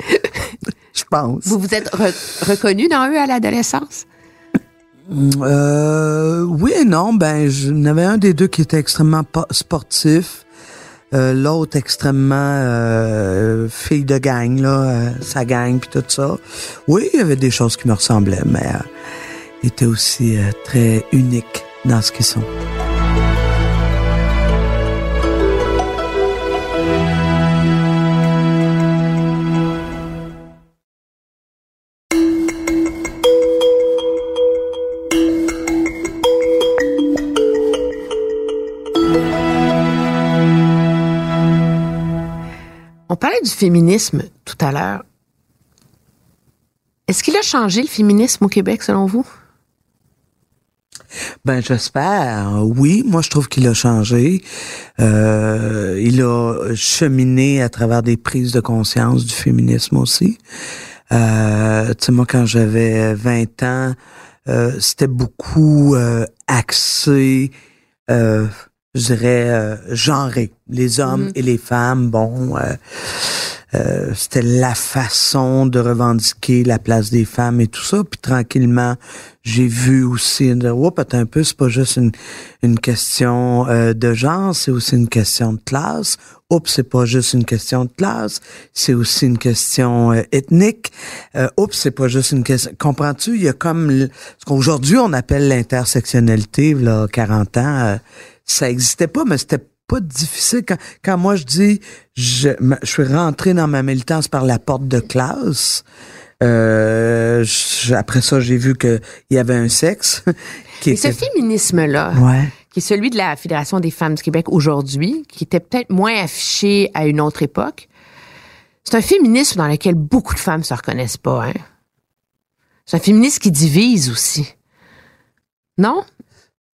Je pense. Vous vous êtes re- reconnu dans eux à l'adolescence? Euh, oui et non. Ben, je il y en avait un des deux qui était extrêmement po- sportif. Euh, L'autre extrêmement euh, fille de gang, là, euh, sa gang puis tout ça. Oui, il y avait des choses qui me ressemblaient, mais euh, il était aussi euh, très unique dans ce qu'ils sont. Du féminisme tout à l'heure. Est-ce qu'il a changé le féminisme au Québec, selon vous? Ben j'espère. Oui, moi je trouve qu'il a changé. Euh, il a cheminé à travers des prises de conscience du féminisme aussi. Euh, tu sais moi quand j'avais 20 ans, euh, c'était beaucoup axé, je dirais euh, genré. Les hommes Mhm. et les femmes, bon. Euh, c'était la façon de revendiquer la place des femmes et tout ça. Puis tranquillement, j'ai vu aussi, oh, peut-être un peu, c'est pas juste une, une question euh, de genre, c'est aussi une question de classe. Oups, c'est pas juste une question de classe, c'est aussi une question euh, ethnique. Euh, oups, c'est pas juste une question. Comprends-tu? Il y a comme ce qu'aujourd'hui on appelle l'intersectionnalité, là, 40 ans, euh, ça existait pas, mais c'était pas difficile. Quand, quand moi je dis je, je suis rentré dans ma militance par la porte de classe, euh, je- après ça j'ai vu que il y avait un sexe qui Et ce féminisme-là, ouais. qui est celui de la Fédération des femmes du Québec aujourd'hui, qui était peut-être moins affiché à une autre époque, c'est un féminisme dans lequel beaucoup de femmes se reconnaissent pas. Hein? C'est un féminisme qui divise aussi. Non?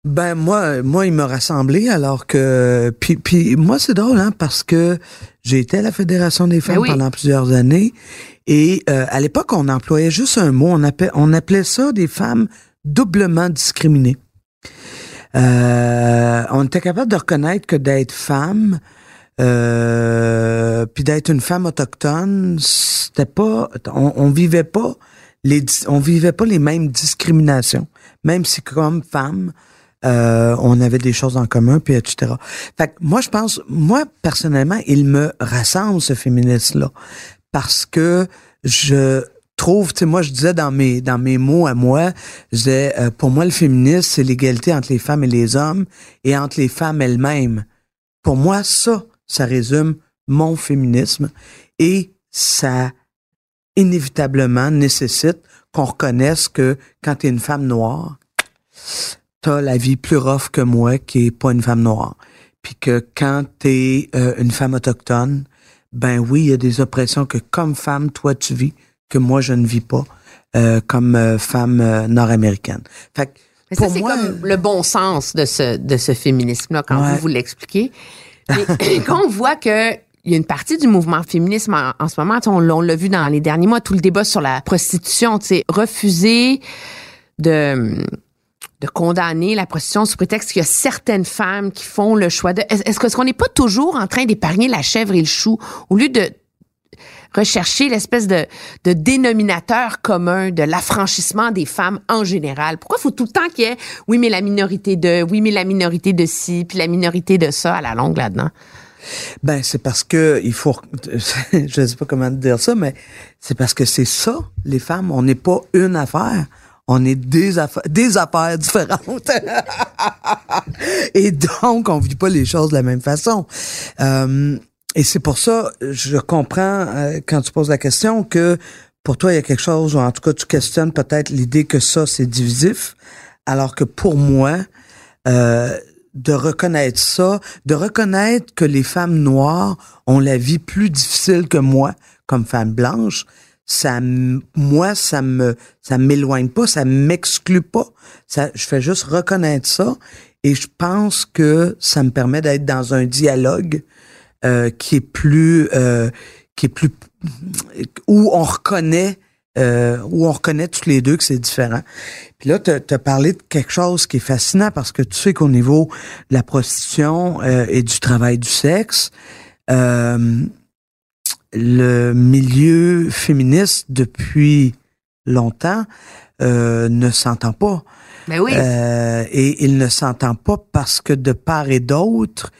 Ben moi, moi, il m'a rassemblé alors que puis puis moi c'est drôle hein parce que j'ai été à la fédération des femmes Ben oui. pendant plusieurs années et euh, à l'époque on employait juste un mot on appelait on appelait ça des femmes doublement discriminées. Euh, on était capable de reconnaître que d'être femme euh, puis d'être une femme autochtone c'était pas on, on vivait pas les on vivait pas les mêmes discriminations même si comme femme euh, on avait des choses en commun, puis etc. Fait que moi, je pense, moi, personnellement, il me rassemble, ce féministe-là, parce que je trouve, tu sais, moi, je disais dans mes, dans mes mots à moi, je disais, euh, pour moi, le féminisme, c'est l'égalité entre les femmes et les hommes, et entre les femmes elles-mêmes. Pour moi, ça, ça résume mon féminisme, et ça, inévitablement, nécessite qu'on reconnaisse que quand tu es une femme noire, t'as la vie plus rough que moi qui est pas une femme noire. Puis que quand t'es euh, une femme autochtone, ben oui, il y a des oppressions que comme femme, toi, tu vis, que moi, je ne vis pas euh, comme euh, femme euh, nord-américaine. Fait que Mais ça, pour c'est moi, comme le bon sens de ce, de ce féminisme-là, quand Ouais. vous vous l'expliquez. Et quand on voit que il y a une partie du mouvement féminisme en, en ce moment, on, l'a- on l'a vu dans les derniers mois, tout le débat sur la prostitution, tu sais, refuser de de condamner la prostitution sous prétexte qu'il y a certaines femmes qui font le choix de... Est-ce qu'on n'est pas toujours en train d'épargner la chèvre et le chou? Au lieu de rechercher l'espèce de, dénominateur commun de l'affranchissement des femmes en général? Pourquoi faut tout le temps qu'il y ait, oui, mais la minorité de, oui, mais la minorité de ci, puis la minorité de ça à la longue là-dedans? Ben, c'est parce que il faut, je sais pas comment dire ça, mais c'est parce que c'est ça, les femmes. On n'est pas une affaire. On est des affaires, des affaires différentes. Et donc, on vit pas les choses de la même façon. Euh, et c'est pour ça, je comprends euh, quand tu poses la question que pour toi, il y a quelque chose, ou en tout cas, tu questionnes peut-être l'idée que ça, c'est divisif, alors que pour moi, euh, de reconnaître ça, de reconnaître que les femmes noires ont la vie plus difficile que moi comme femme blanche, ça, moi, ça me, ça m'éloigne pas, ça m'exclut pas. Ça, je fais juste reconnaître ça et je pense que ça me permet d'être dans un dialogue euh, qui est plus, euh, qui est plus, où on reconnaît, euh, où on reconnaît tous les deux que c'est différent. Puis là, tu as parlé de quelque chose qui est fascinant parce que tu sais qu'au niveau de la prostitution euh, et du travail du sexe, euh, le milieu féministe depuis longtemps euh, ne s'entend pas. Ben oui. Euh, et il ne s'entend pas parce que de part et d'autre,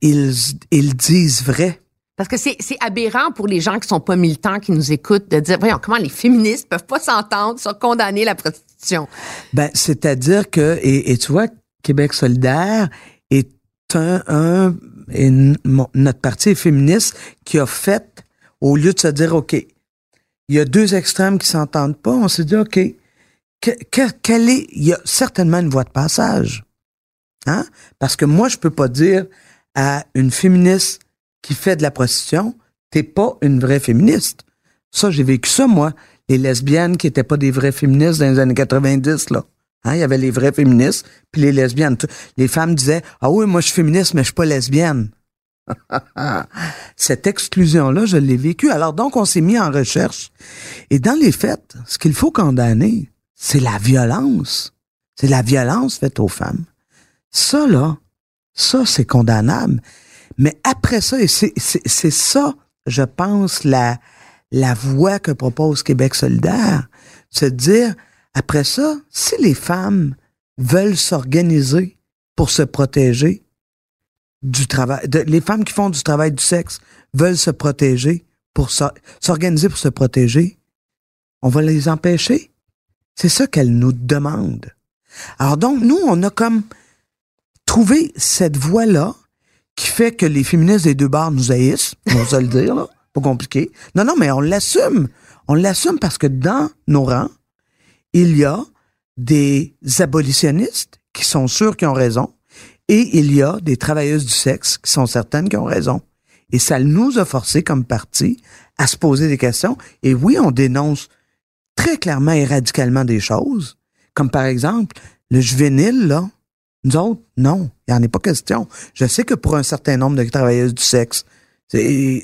ils, ils disent vrai. Parce que c'est c'est aberrant pour les gens qui sont pas militants, qui nous écoutent, de dire, voyons, comment les féministes peuvent pas s'entendre sur condamner la prostitution? Ben, c'est-à-dire que, et, et tu vois, Québec solidaire est un, un et notre parti est féministe qui a fait, au lieu de se dire, OK, il y a deux extrêmes qui s'entendent pas, on s'est dit, OK, que, est, il y a certainement une voie de passage. Hein? Parce que moi, je peux pas dire à une féministe qui fait de la prostitution, t'es pas une vraie féministe. Ça, j'ai vécu ça, moi. Les lesbiennes qui étaient pas des vraies féministes dans les années 90, là. Hein, il y avait les vraies féministes, puis les lesbiennes. Les femmes disaient, ah oui, moi, je suis féministe, mais je suis pas lesbienne. Cette exclusion-là, je l'ai vécue. Alors donc, on s'est mis en recherche. Et dans les faits, ce qu'il faut condamner, c'est la violence. C'est la violence faite aux femmes. Ça, là, ça, c'est condamnable. Mais après ça, et c'est ça, je pense, la, la voie que propose Québec solidaire, de dire, après ça, si les femmes veulent s'organiser pour se protéger, du travail, les femmes qui font du travail du sexe veulent se protéger pour s'organiser pour se protéger, on va les empêcher. C'est ça qu'elles nous demandent. Alors donc, nous, on a comme trouvé cette voie-là qui fait que les féministes des deux bars nous haïssent, on va le dire, là. Pas compliqué. Non, non, mais on l'assume. On l'assume parce que dans nos rangs, il y a des abolitionnistes qui sont sûrs qu'ils ont raison, et il y a des travailleuses du sexe qui sont certaines qui ont raison. Et ça nous a forcé comme parti à se poser des questions. Et oui, on dénonce très clairement et radicalement des choses, comme par exemple le juvénile, là. Nous autres, non, il n'y en a pas question. Je sais que pour un certain nombre de travailleuses du sexe,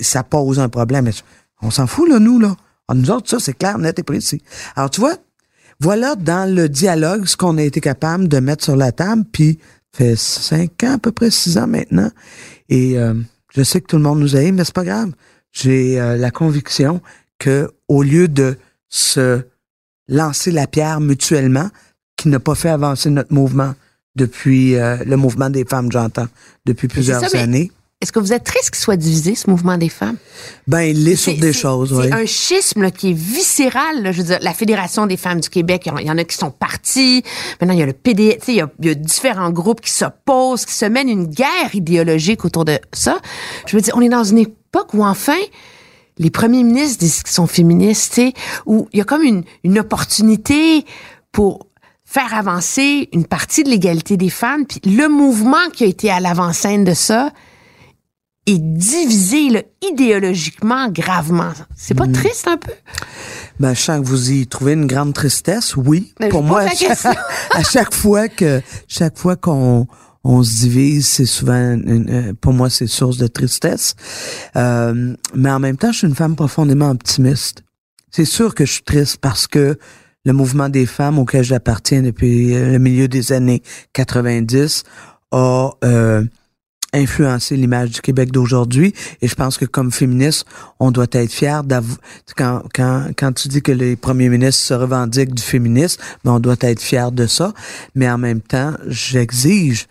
ça pose un problème. On s'en fout, là, nous, là. Ah, nous autres, ça, c'est clair, net et précis. Alors, tu vois, voilà dans le dialogue ce qu'on a été capable de mettre sur la table, puis fait cinq ans, à peu près six ans maintenant. Et euh, je sais que tout le monde nous aime, mais c'est pas grave. J'ai euh, la conviction que au lieu de se lancer la pierre mutuellement, qui n'a pas fait avancer notre mouvement depuis euh, le mouvement des femmes, j'entends, depuis plusieurs années. Est-ce que vous êtes triste qu'il soit divisé, ce mouvement des femmes? Ben, il est, sur des choses, oui. C'est un schisme qui est viscéral. je veux dire, la Fédération des femmes du Québec, il y en a qui sont partis. Maintenant, il y a le PD, il y, a, il y a différents groupes qui s'opposent, qui se mènent une guerre idéologique autour de ça. Je veux dire, on est dans une époque où, enfin, les premiers ministres disent qu'ils sont féministes, où il y a comme une, une opportunité pour faire avancer une partie de l'égalité des femmes. Puis le mouvement qui a été à l'avant-scène de ça, est divisé idéologiquement gravement. C'est pas hmm. triste un peu? Ben, je sens que vous y trouvez une grande tristesse, oui. pour moi, à chaque, fois que chaque fois qu'on on se divise, c'est souvent, euh, pour moi, c'est source de tristesse. Euh, mais en même temps, je suis une femme profondément optimiste. C'est sûr que je suis triste parce que le mouvement des femmes auquel j'appartiens depuis le milieu des années 90 a euh, influencer l'image du Québec d'aujourd'hui. Et je pense que comme féministe, on doit être fier d'avoir... Quand, quand, quand tu dis que les premiers ministres se revendiquent du féminisme, ben on doit être fier de ça. Mais en même temps, j'exige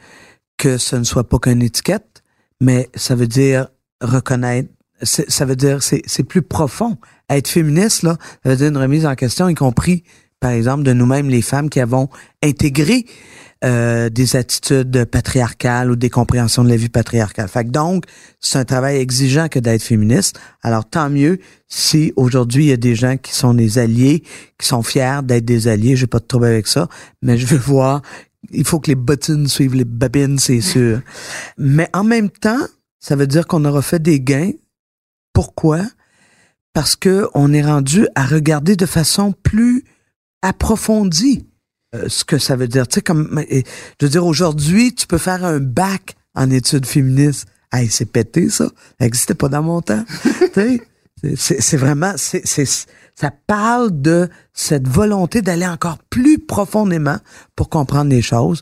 que ce ne soit pas qu'une étiquette, mais ça veut dire reconnaître ça veut dire c'est c'est plus profond. Être féministe là, ça veut dire une remise en question, y compris par exemple de nous-mêmes les femmes qui avons intégré euh, des attitudes patriarcales ou des compréhensions de la vie patriarcale. Fait que donc, c'est un travail exigeant que d'être féministe. Alors, tant mieux si aujourd'hui, il y a des gens qui sont des alliés, qui sont fiers d'être des alliés. J'ai pas de trouble avec ça, mais je veux voir, il faut que les bottines suivent les babines, c'est sûr. mais en même temps, ça veut dire qu'on aura fait des gains. Pourquoi? Parce que on est rendu à regarder de façon plus approfondie euh, ce que ça veut dire. Tu sais, comme, je veux dire, aujourd'hui, tu peux faire un bac en études féministes. Hey, c'est pété, ça. Ça n'existait pas dans mon temps. c'est vraiment, c'est, ça parle de cette volonté d'aller encore plus profondément pour comprendre les choses.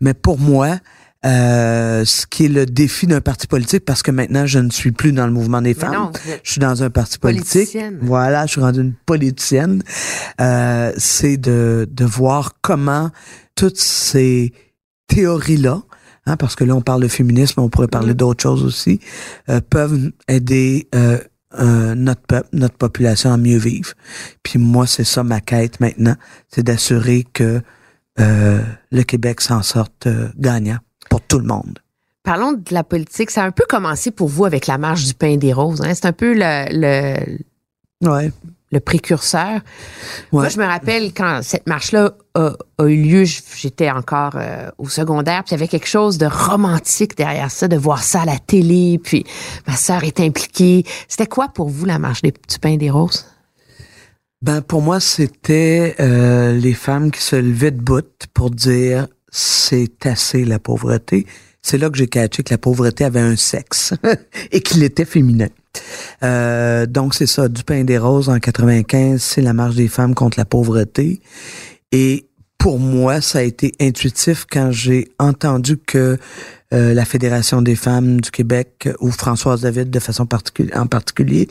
Mais pour moi, euh, ce qui est le défi d'un parti politique, parce que maintenant, je ne suis plus dans le mouvement des femmes. je suis dans un parti politique. Voilà, je suis rendue une politicienne. Euh, c'est de, de voir comment toutes ces théories-là, hein, parce que là, on parle de féminisme, on pourrait parler mm. d'autres choses aussi, euh, peuvent aider euh, euh, notre peuple, notre population à mieux vivre. Puis moi, c'est ça ma quête maintenant, c'est d'assurer que euh, le Québec s'en sorte gagnant pour tout le monde. Parlons de la politique. Ça a un peu commencé pour vous avec la marche du pain des roses. Hein? C'est un peu le, le ouais. le précurseur. Moi, je me rappelle quand cette marche-là a, eu lieu, j'étais encore euh, au secondaire, puis il y avait quelque chose de romantique derrière ça, de voir ça à la télé, puis ma sœur est impliquée. C'était quoi pour vous la marche des petits pains des roses? Ben pour moi, c'était euh, les femmes qui se levaient de bout pour dire c'est assez la pauvreté. C'est là que j'ai catché que la pauvreté avait un sexe et qu'il était féminin. Euh, donc c'est ça, du pain des roses en 95, c'est la marche des femmes contre la pauvreté. Et pour moi, ça a été intuitif quand j'ai entendu que euh, la Fédération des femmes du Québec ou Françoise David de façon particulière, en particulier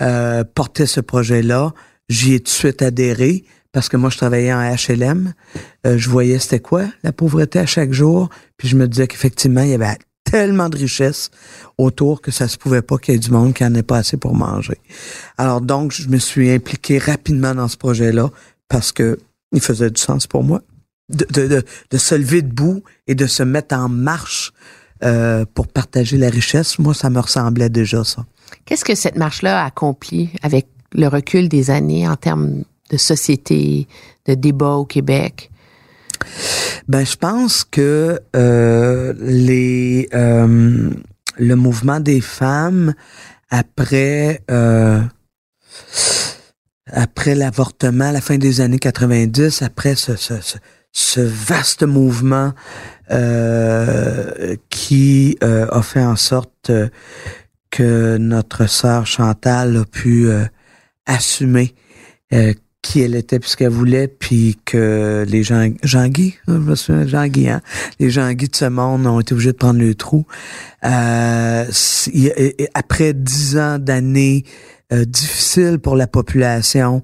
euh, portait ce projet-là. J'y ai tout de suite adhéré parce que moi je travaillais en HLM. je voyais c'était quoi la pauvreté à chaque jour, puis je me disais qu'effectivement il y avait tellement de richesses autour que ça se pouvait pas qu'il y ait du monde qui en ait pas assez pour manger. Alors donc, je me suis impliqué rapidement dans ce projet-là parce que il faisait du sens pour moi de, de, de, se lever debout et de se mettre en marche euh, pour partager la richesse. Moi, ça me ressemblait déjà ça. Qu'est-ce que cette marche-là a accompli avec le recul des années en termes de société, de débat au Québec? Ben, je pense que euh, les euh, le mouvement des femmes après euh, après l'avortement, à la fin des années 90, après ce, ce, ce, vaste mouvement euh, qui euh, a fait en sorte que notre sœur Chantal a pu assumer qui elle était puisqu'elle voulait, puis que les gens, Jean-Guy, Jean-Guy, hein? les Jean-Guy de ce monde ont été obligés de prendre le trou. Euh, après dix ans d'années euh, difficiles pour la population,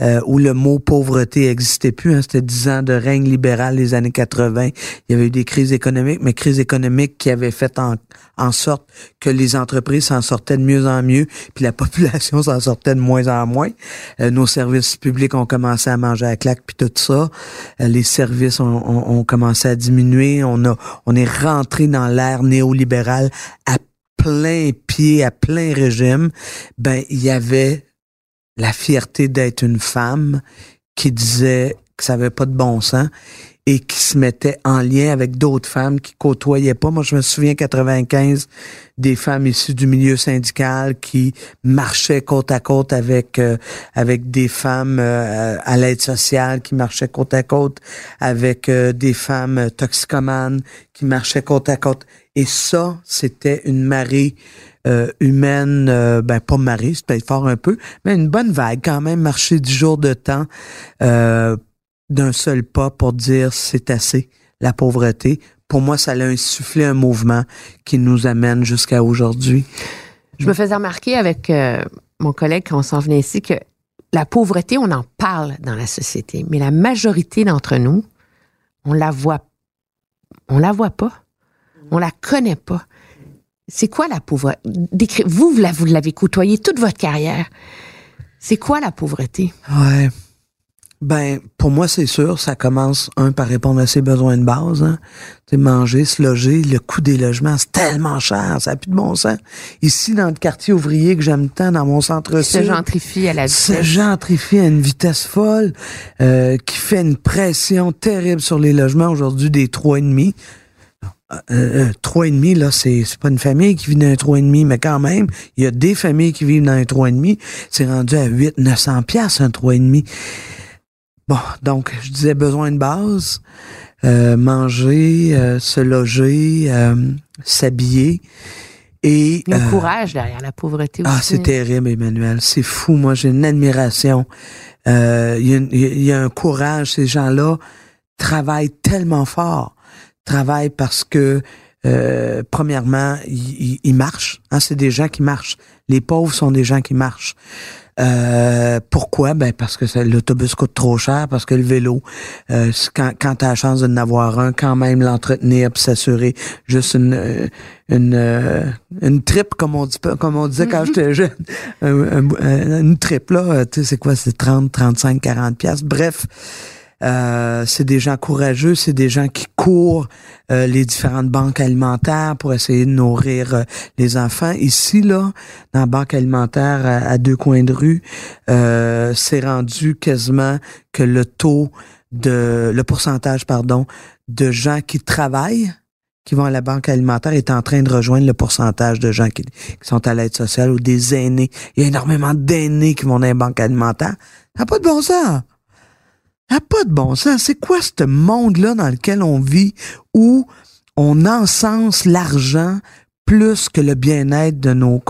euh, où le mot pauvreté existait plus. Hein, C'était dix ans de règne libéral les années 80. Il y avait eu des crises économiques, mais crises économiques qui avaient fait en, en sorte que les entreprises s'en sortaient de mieux en mieux, puis la population s'en sortait de moins en moins. Euh, nos services publics ont commencé à manger à claque, puis tout ça. Euh, les services ont, ont, ont, commencé à diminuer. On a, on est rentré dans l'ère néolibérale à plein pied, à plein régime. Ben, il y avait la fierté d'être une femme qui disait que ça avait pas de bon sens et qui se mettait en lien avec d'autres femmes qui côtoyaient pas. Moi, je me souviens 95 des femmes issues du milieu syndical qui marchaient côte à côte avec euh, avec des femmes euh, à l'aide sociale, qui marchaient côte à côte avec euh, des femmes toxicomanes, qui marchaient côte à côte. Et ça, c'était une marée euh, humaine, euh, ben pas marée, c'est peut-être fort un peu, mais une bonne vague quand même, marcher dix jours de temps euh, d'un seul pas pour dire c'est assez, la pauvreté. Pour moi, ça a insufflé un mouvement qui nous amène jusqu'à aujourd'hui. Je me faisais remarquer avec mon collègue quand on s'en venait ici que la pauvreté, on en parle dans la société, mais la majorité d'entre nous, on la voit, on la voit pas, on la connaît pas. C'est quoi la pauvreté? Vous, vous l'avez côtoyé toute votre carrière. C'est quoi la pauvreté? Ouais. Ben, pour moi, c'est sûr, ça commence, un, par répondre à ses besoins de base. Hein. manger, se loger, le coût des logements, c'est tellement cher, ça n'a plus de bon sens. Ici, dans le quartier ouvrier que j'aime tant, dans mon centre Se gentrifie à la vitesse. Se gentrifie à une vitesse folle, euh, qui fait une pression terrible sur les logements aujourd'hui des trois et demi. Euh, trois et demi, là, c'est, c'est pas une famille qui vit dans un trois et demi, mais quand même, il y a des familles qui vivent dans un trois et demi. C'est rendu à 8 900 pièces un trois et demi. Bon, donc, je disais besoin de base, euh, manger, euh, se loger, s'habiller. Et, le courage derrière la pauvreté ah, aussi. Ah, c'est terrible, Emmanuel. C'est fou. Moi, j'ai une admiration. Il y, y, y a un courage. Ces gens-là travaillent tellement fort travaillent parce que euh, premièrement, ils, marchent. Hein, c'est des gens qui marchent. Les pauvres sont des gens qui marchent. Euh, pourquoi? Ben parce que l'autobus coûte trop cher, parce que le vélo, euh, quand, quand tu as la chance de avoir un, quand même l'entretenir puis s'assurer juste une euh, une, euh, une trip, comme on dit comme on disait quand j'étais jeune. une trip là, tu sais, c'est quoi? C'est 30, 35, 40 piastres. Bref. Euh, c'est des gens courageux, c'est des gens qui courent euh, les différentes banques alimentaires pour essayer de nourrir euh, les enfants. Ici, là, dans la banque alimentaire à, deux coins de rue, c'est rendu quasiment que le taux de le pourcentage, pardon, de gens qui travaillent qui vont à la banque alimentaire est en train de rejoindre le pourcentage de gens qui, qui sont à l'aide sociale ou des aînés. Il y a énormément d'aînés qui vont dans les banques alimentaires. Ça n'a pas de bon sens. N'a pas de bon sens. C'est quoi ce monde-là dans lequel on vit où on encense l'argent plus que le bien-être de nos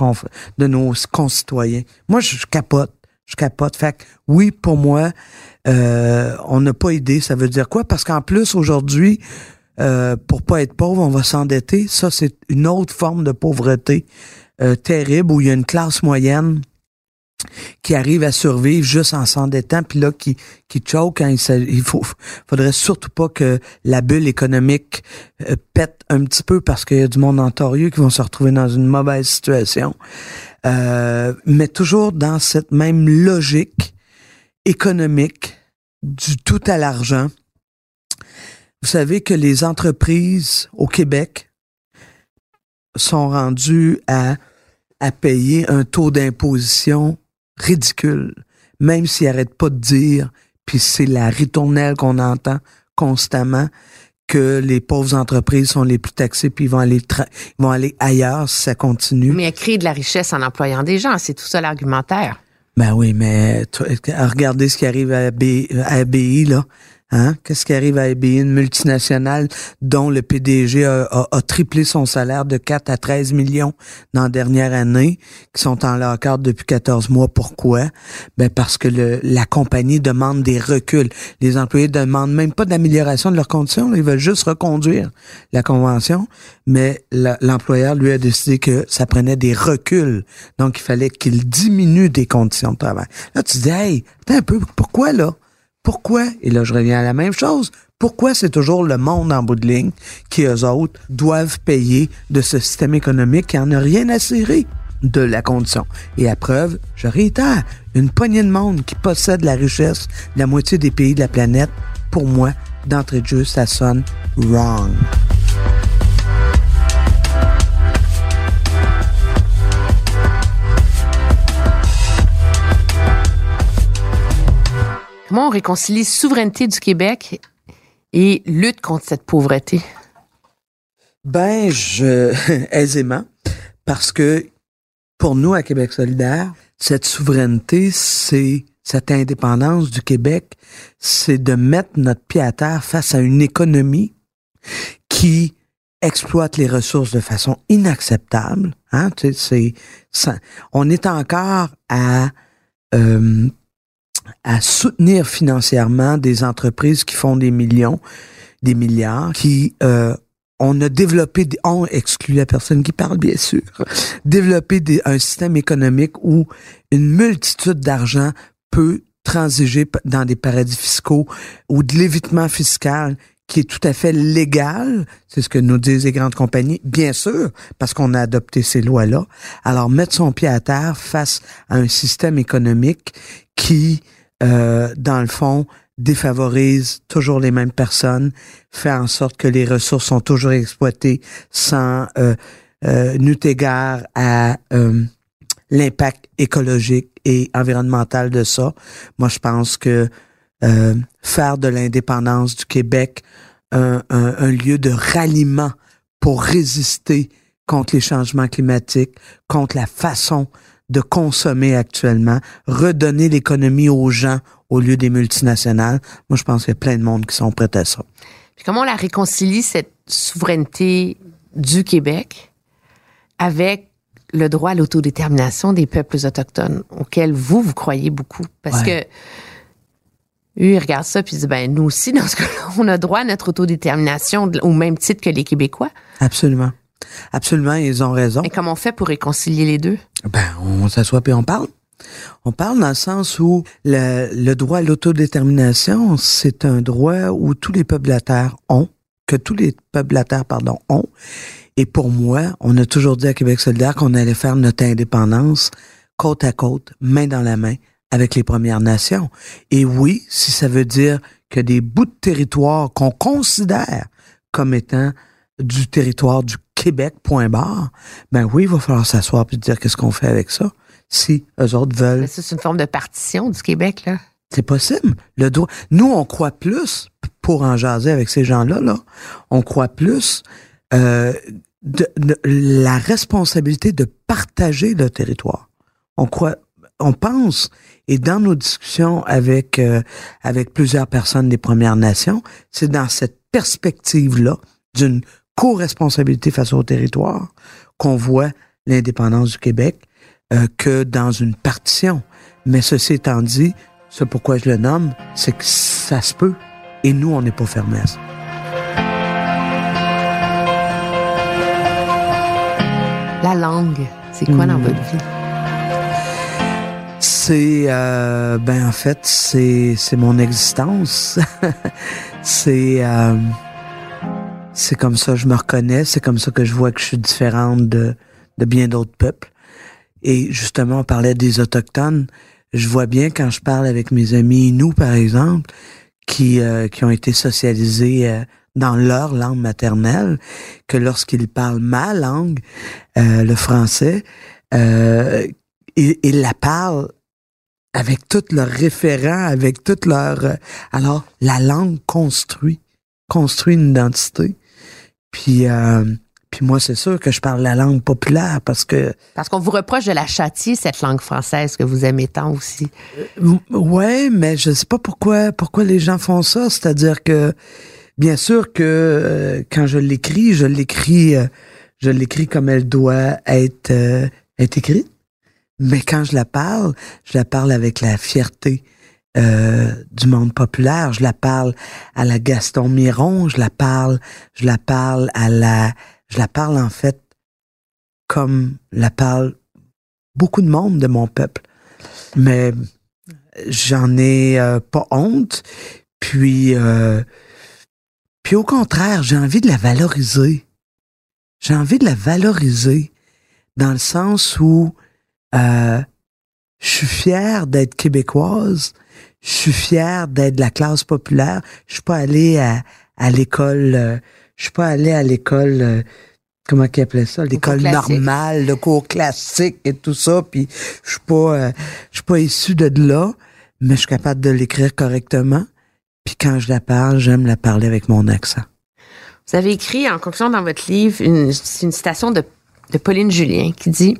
de nos concitoyens? Moi, je, je capote. Je capote. Fait que, oui, pour moi, euh, on n'a pas aidé. Ça veut dire quoi? Parce qu'en plus, aujourd'hui, euh, pour pas être pauvre, on va s'endetter. Ça, c'est une autre forme de pauvreté euh, terrible où il y a une classe moyenne qui arrive à survivre juste en s'endettant, puis là, qui, qui choke quand il, il faut, faudrait surtout pas que la bulle économique euh, pète un petit peu parce qu'il y a du monde entorieux qui vont se retrouver dans une mauvaise situation. Euh, mais toujours dans cette même logique économique du tout à l'argent. Vous savez que les entreprises au Québec sont rendues à, à payer un taux d'imposition ridicule, même s'ils n'arrêtent pas de dire, puis c'est la ritournelle qu'on entend constamment, que les pauvres entreprises sont les plus taxées, puis ils vont aller, tra- ils vont aller ailleurs si ça continue. Mais créer de la richesse en employant des gens, c'est tout ça l'argumentaire. Ben oui, mais regardez ce qui arrive à, AB, à ABI, là. Hein? Qu'est-ce qui arrive à ABI, une multinationale dont le PDG a, a- a triplé son salaire de 4 à 13 millions dans la dernière année, qui sont en lock-out depuis 14 mois? Pourquoi? Ben parce que le, la compagnie demande des reculs. Les employés demandent même pas d'amélioration de leurs conditions, ils veulent juste reconduire la convention, mais l'employeur lui a décidé que ça prenait des reculs. Donc, il fallait qu'il diminue des conditions de travail. Là, tu dis, hey, attends un peu, pourquoi là? Pourquoi? Et là, je reviens à la même chose. Pourquoi c'est toujours le monde en bout de ligne qui, eux autres, doivent payer de ce système économique qui en a rien à cirer de la condition? Et à preuve, je réitère, une poignée de monde qui possède la richesse de la moitié des pays de la planète, pour moi, d'entrée de jeu, ça sonne wrong. Comment on réconcilie souveraineté du Québec et lutte contre cette pauvreté? Ben, je aisément, parce que pour nous à Québec solidaire, cette souveraineté, c'est cette indépendance du Québec, c'est de mettre notre pied à terre face à une économie qui exploite les ressources de façon inacceptable. Hein, tu sais, ça- on est encore à euh, à soutenir financièrement des entreprises qui font des millions, des milliards, qui euh, on a développé, on exclut la personne qui parle bien sûr, développé des- un système économique où une multitude d'argent peut transiger dans des paradis fiscaux ou de l'évitement fiscal qui est tout à fait légal, c'est ce que nous disent les grandes compagnies, bien sûr, parce qu'on a adopté ces lois-là. Alors, mettre son pied à terre face à un système économique qui, euh, dans le fond, défavorise toujours les mêmes personnes, fait en sorte que les ressources sont toujours exploitées sans euh, euh, nut égard à euh, l'impact écologique et environnemental de ça. Moi, je pense que euh, faire de l'indépendance du Québec un, un- un lieu de ralliement pour résister contre les changements climatiques, contre la façon de consommer actuellement, redonner l'économie aux gens au lieu des multinationales. Moi, je pense qu'il y a plein de monde qui sont prêts à ça. Puis comment on la réconcilie, cette souveraineté du Québec, avec le droit à l'autodétermination des peuples autochtones, auquel vous, vous croyez beaucoup? Parce Ouais. que eux, ils regardent ça puis ils disent, ben, nous aussi, dans ce cas-là, on a droit à notre autodétermination au même titre que les Québécois. Absolument. Absolument, ils ont raison. Et comment on fait pour réconcilier les deux? Ben, on s'assoit puis on parle. On parle dans le sens où le, le droit à l'autodétermination, c'est un droit où tous les peuples de la Terre ont, que tous les peuples de la Terre, pardon, ont. Et pour moi, on a toujours dit à Québec solidaire qu'on allait faire notre indépendance côte à côte, main dans la main, avec les Premières Nations. Et oui, si ça veut dire que des bouts de territoire qu'on considère comme étant du territoire du Québec, point barre, ben oui, il va falloir s'asseoir et dire qu'est-ce qu'on fait avec ça. Si eux autres veulent. C'est une forme de partition du Québec, là. C'est possible. Le droit. Nous, on croit plus, pour en jaser avec ces gens-là, là, on croit plus euh, de, la responsabilité de partager le territoire. On croit, on pense, et dans nos discussions avec euh, avec plusieurs personnes des Premières Nations, c'est dans cette perspective-là d'une co-responsabilité face au territoire qu'on voit l'indépendance du Québec euh, que dans une partition. Mais ceci étant dit, c'est pourquoi je le nomme, c'est que ça se peut. Et nous, on n'est pas fermés à ça. La langue, c'est quoi dans hmm. votre vie? C'est, euh, ben en fait, c'est, c'est mon existence. c'est, euh, c'est comme ça que je me reconnais, c'est comme ça que je vois que je suis différente de, de bien d'autres peuples. Et justement, on parlait des autochtones je vois bien quand je parle avec mes amis, nous par exemple, qui, euh, qui ont été socialisés euh, dans leur langue maternelle, que lorsqu'ils parlent ma langue, euh, le français, ils, ils, la parlent avec tous leurs référents, avec toutes leurs... alors, la langue construit, construit une identité. Puis puis moi, c'est sûr que je parle la langue populaire parce que... Parce qu'on vous reproche de la châtier, cette langue française que vous aimez tant aussi. Euh, ouais, mais je sais pas pourquoi, pourquoi les gens font ça. C'est-à-dire que, bien sûr que euh, quand je l'écris, je l'écris, euh, je l'écris comme elle doit être, être écrite. Mais quand je la parle, je la parle avec la fierté du monde populaire. Je la parle à la Gaston Miron. Je la parle, je la parle à la je la parle en fait comme la parle beaucoup de monde de mon peuple. Mais j'en ai euh, pas honte. Puis, euh, puis au contraire, j'ai envie de la valoriser. J'ai envie de la valoriser dans le sens où euh, je suis fière d'être québécoise. Je suis fière d'être de la classe populaire. Je suis pas allée à, à l'école je suis pas allé à l'école euh, comment qu'ils appelaient ça? L'école normale le cours classique et tout ça puis je suis pas euh, je suis pas issu de là mais je suis capable de l'écrire correctement. Puis quand je la parle j'aime la parler avec mon accent. Vous avez écrit en conclusion dans votre livre une, une citation de, de Pauline Julien qui dit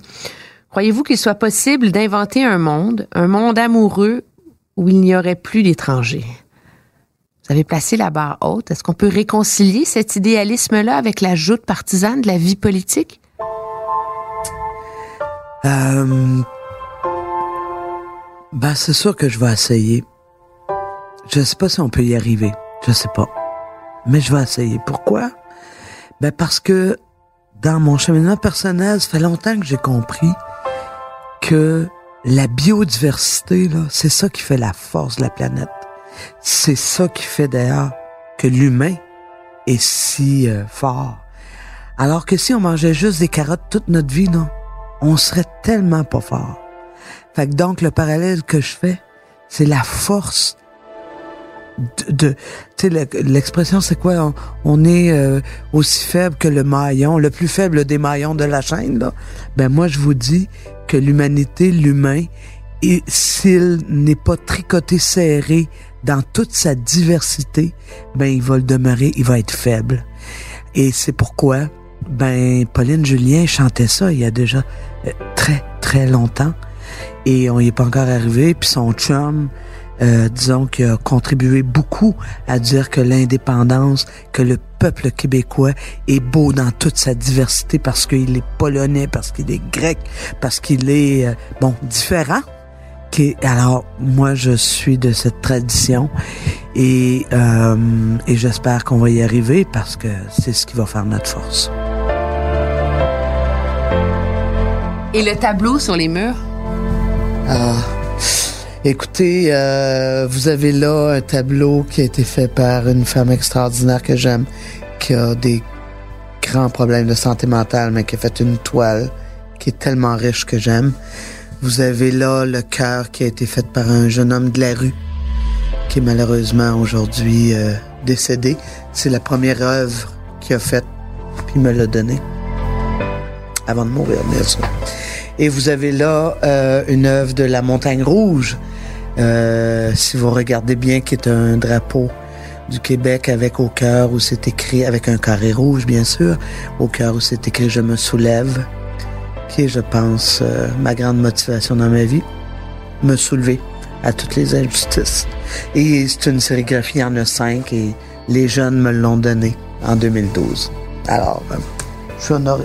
Croyez-vous qu'il soit possible d'inventer un monde, un monde amoureux où il n'y aurait plus d'étrangers? Vous avez placé la barre haute. Est-ce qu'on peut réconcilier cet idéalisme-là avec la joute partisane de la vie politique? Euh, ben, c'est sûr que je vais essayer. Je sais pas si on peut y arriver. Je sais pas. Mais je vais essayer. Pourquoi? Ben, parce que dans mon cheminement personnel, ça fait longtemps que j'ai compris que la biodiversité, là, c'est ça qui fait la force de la planète. C'est ça qui fait d'ailleurs que l'humain est si euh, fort. Alors que si on mangeait juste des carottes toute notre vie, non, on serait tellement pas fort. Fait que donc le parallèle que je fais, c'est la force de, tu sais l'expression c'est quoi? On, est euh, aussi faible que le maillon le plus faible des maillons de la chaîne là ben moi je vous dis que l'humanité l'humain et s'il n'est pas tricoté serré dans toute sa diversité, ben il va le demeurer, il va être faible. Et c'est pourquoi ben Pauline Julien chantait ça il y a déjà euh, très très longtemps et on y est pas encore arrivé puis son chum euh, disons qui a contribué beaucoup à dire que l'indépendance, que le peuple québécois est beau dans toute sa diversité parce qu'il est polonais, parce qu'il est grec, parce qu'il est euh, bon différent alors, moi, je suis de cette tradition et, euh, et j'espère qu'on va y arriver parce que c'est ce qui va faire notre force. Et le tableau sur les murs? Ah, écoutez, euh, vous avez là un tableau qui a été fait par une femme extraordinaire que j'aime, qui a des grands problèmes de santé mentale, mais qui a fait une toile qui est tellement riche que j'aime. Vous avez là le cœur qui a été fait par un jeune homme de la rue qui est malheureusement aujourd'hui euh, décédé. C'est la première œuvre qu'il a faite, puis me l'a donné avant de mourir, bien sûr. Et vous avez là euh, une œuvre de la Montagne Rouge, euh, si vous regardez bien, qui est un drapeau du Québec avec au cœur où c'est écrit, avec un carré rouge bien sûr, au cœur où c'est écrit Je me soulève, qui est, je pense, euh, ma grande motivation dans ma vie, me soulever à toutes les injustices. Et c'est une sérigraphie, en a cinq et les jeunes me l'ont donné en 2012. Alors, euh, je suis honoré.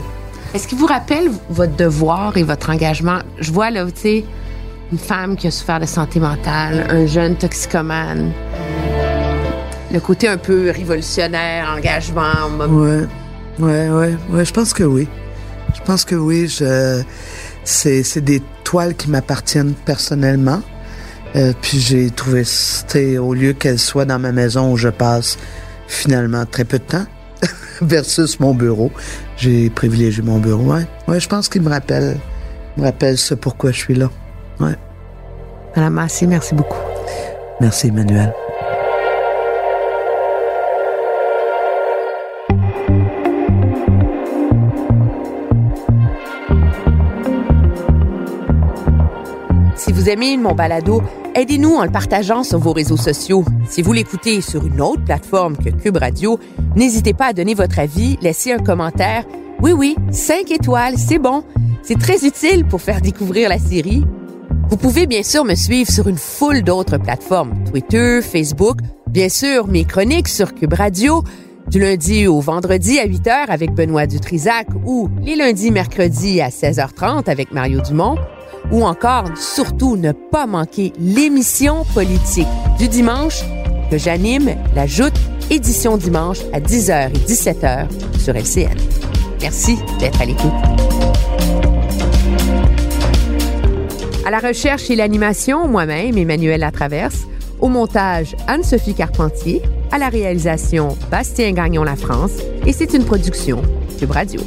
Est-ce qu'il vous rappelle votre devoir et votre engagement? Je vois là, tu sais, une femme qui a souffert de santé mentale, un jeune toxicomane. Le côté un peu révolutionnaire, engagement. Ouais, ouais, ouais, ouais, je pense que oui. Je pense que oui. Je, c'est, des toiles qui m'appartiennent personnellement. Euh, puis j'ai trouvé, au lieu qu'elle soit dans ma maison où je passe finalement très peu de temps versus mon bureau, j'ai privilégié mon bureau. Ouais, ouais je pense qu'il me rappelle, me rappelle ce pourquoi je suis là. Ouais. Madame Massé, merci beaucoup. Merci, Emmanuel. Vous aimez mon balado, aidez-nous en le partageant sur vos réseaux sociaux. Si vous l'écoutez sur une autre plateforme que Cube Radio, n'hésitez pas à donner votre avis, laisser un commentaire. Oui, oui, 5 étoiles, c'est bon. C'est très utile pour faire découvrir la série. Vous pouvez bien sûr me suivre sur une foule d'autres plateformes, Twitter, Facebook, bien sûr mes chroniques sur Cube Radio, du lundi au vendredi à 8h avec Benoît Dutrisac ou les lundis mercredis à 16h30 avec Mario Dumont ou encore surtout ne pas manquer l'émission politique du dimanche que j'anime, la Joute édition dimanche à 10h et 17h sur LCN. Merci d'être à l'écoute. À la recherche et l'animation, moi-même, Emmanuel Latraverse. Au montage, Anne-Sophie Carpentier. À la réalisation, Bastien Gagnon La France. Et c'est une production Cube Radio.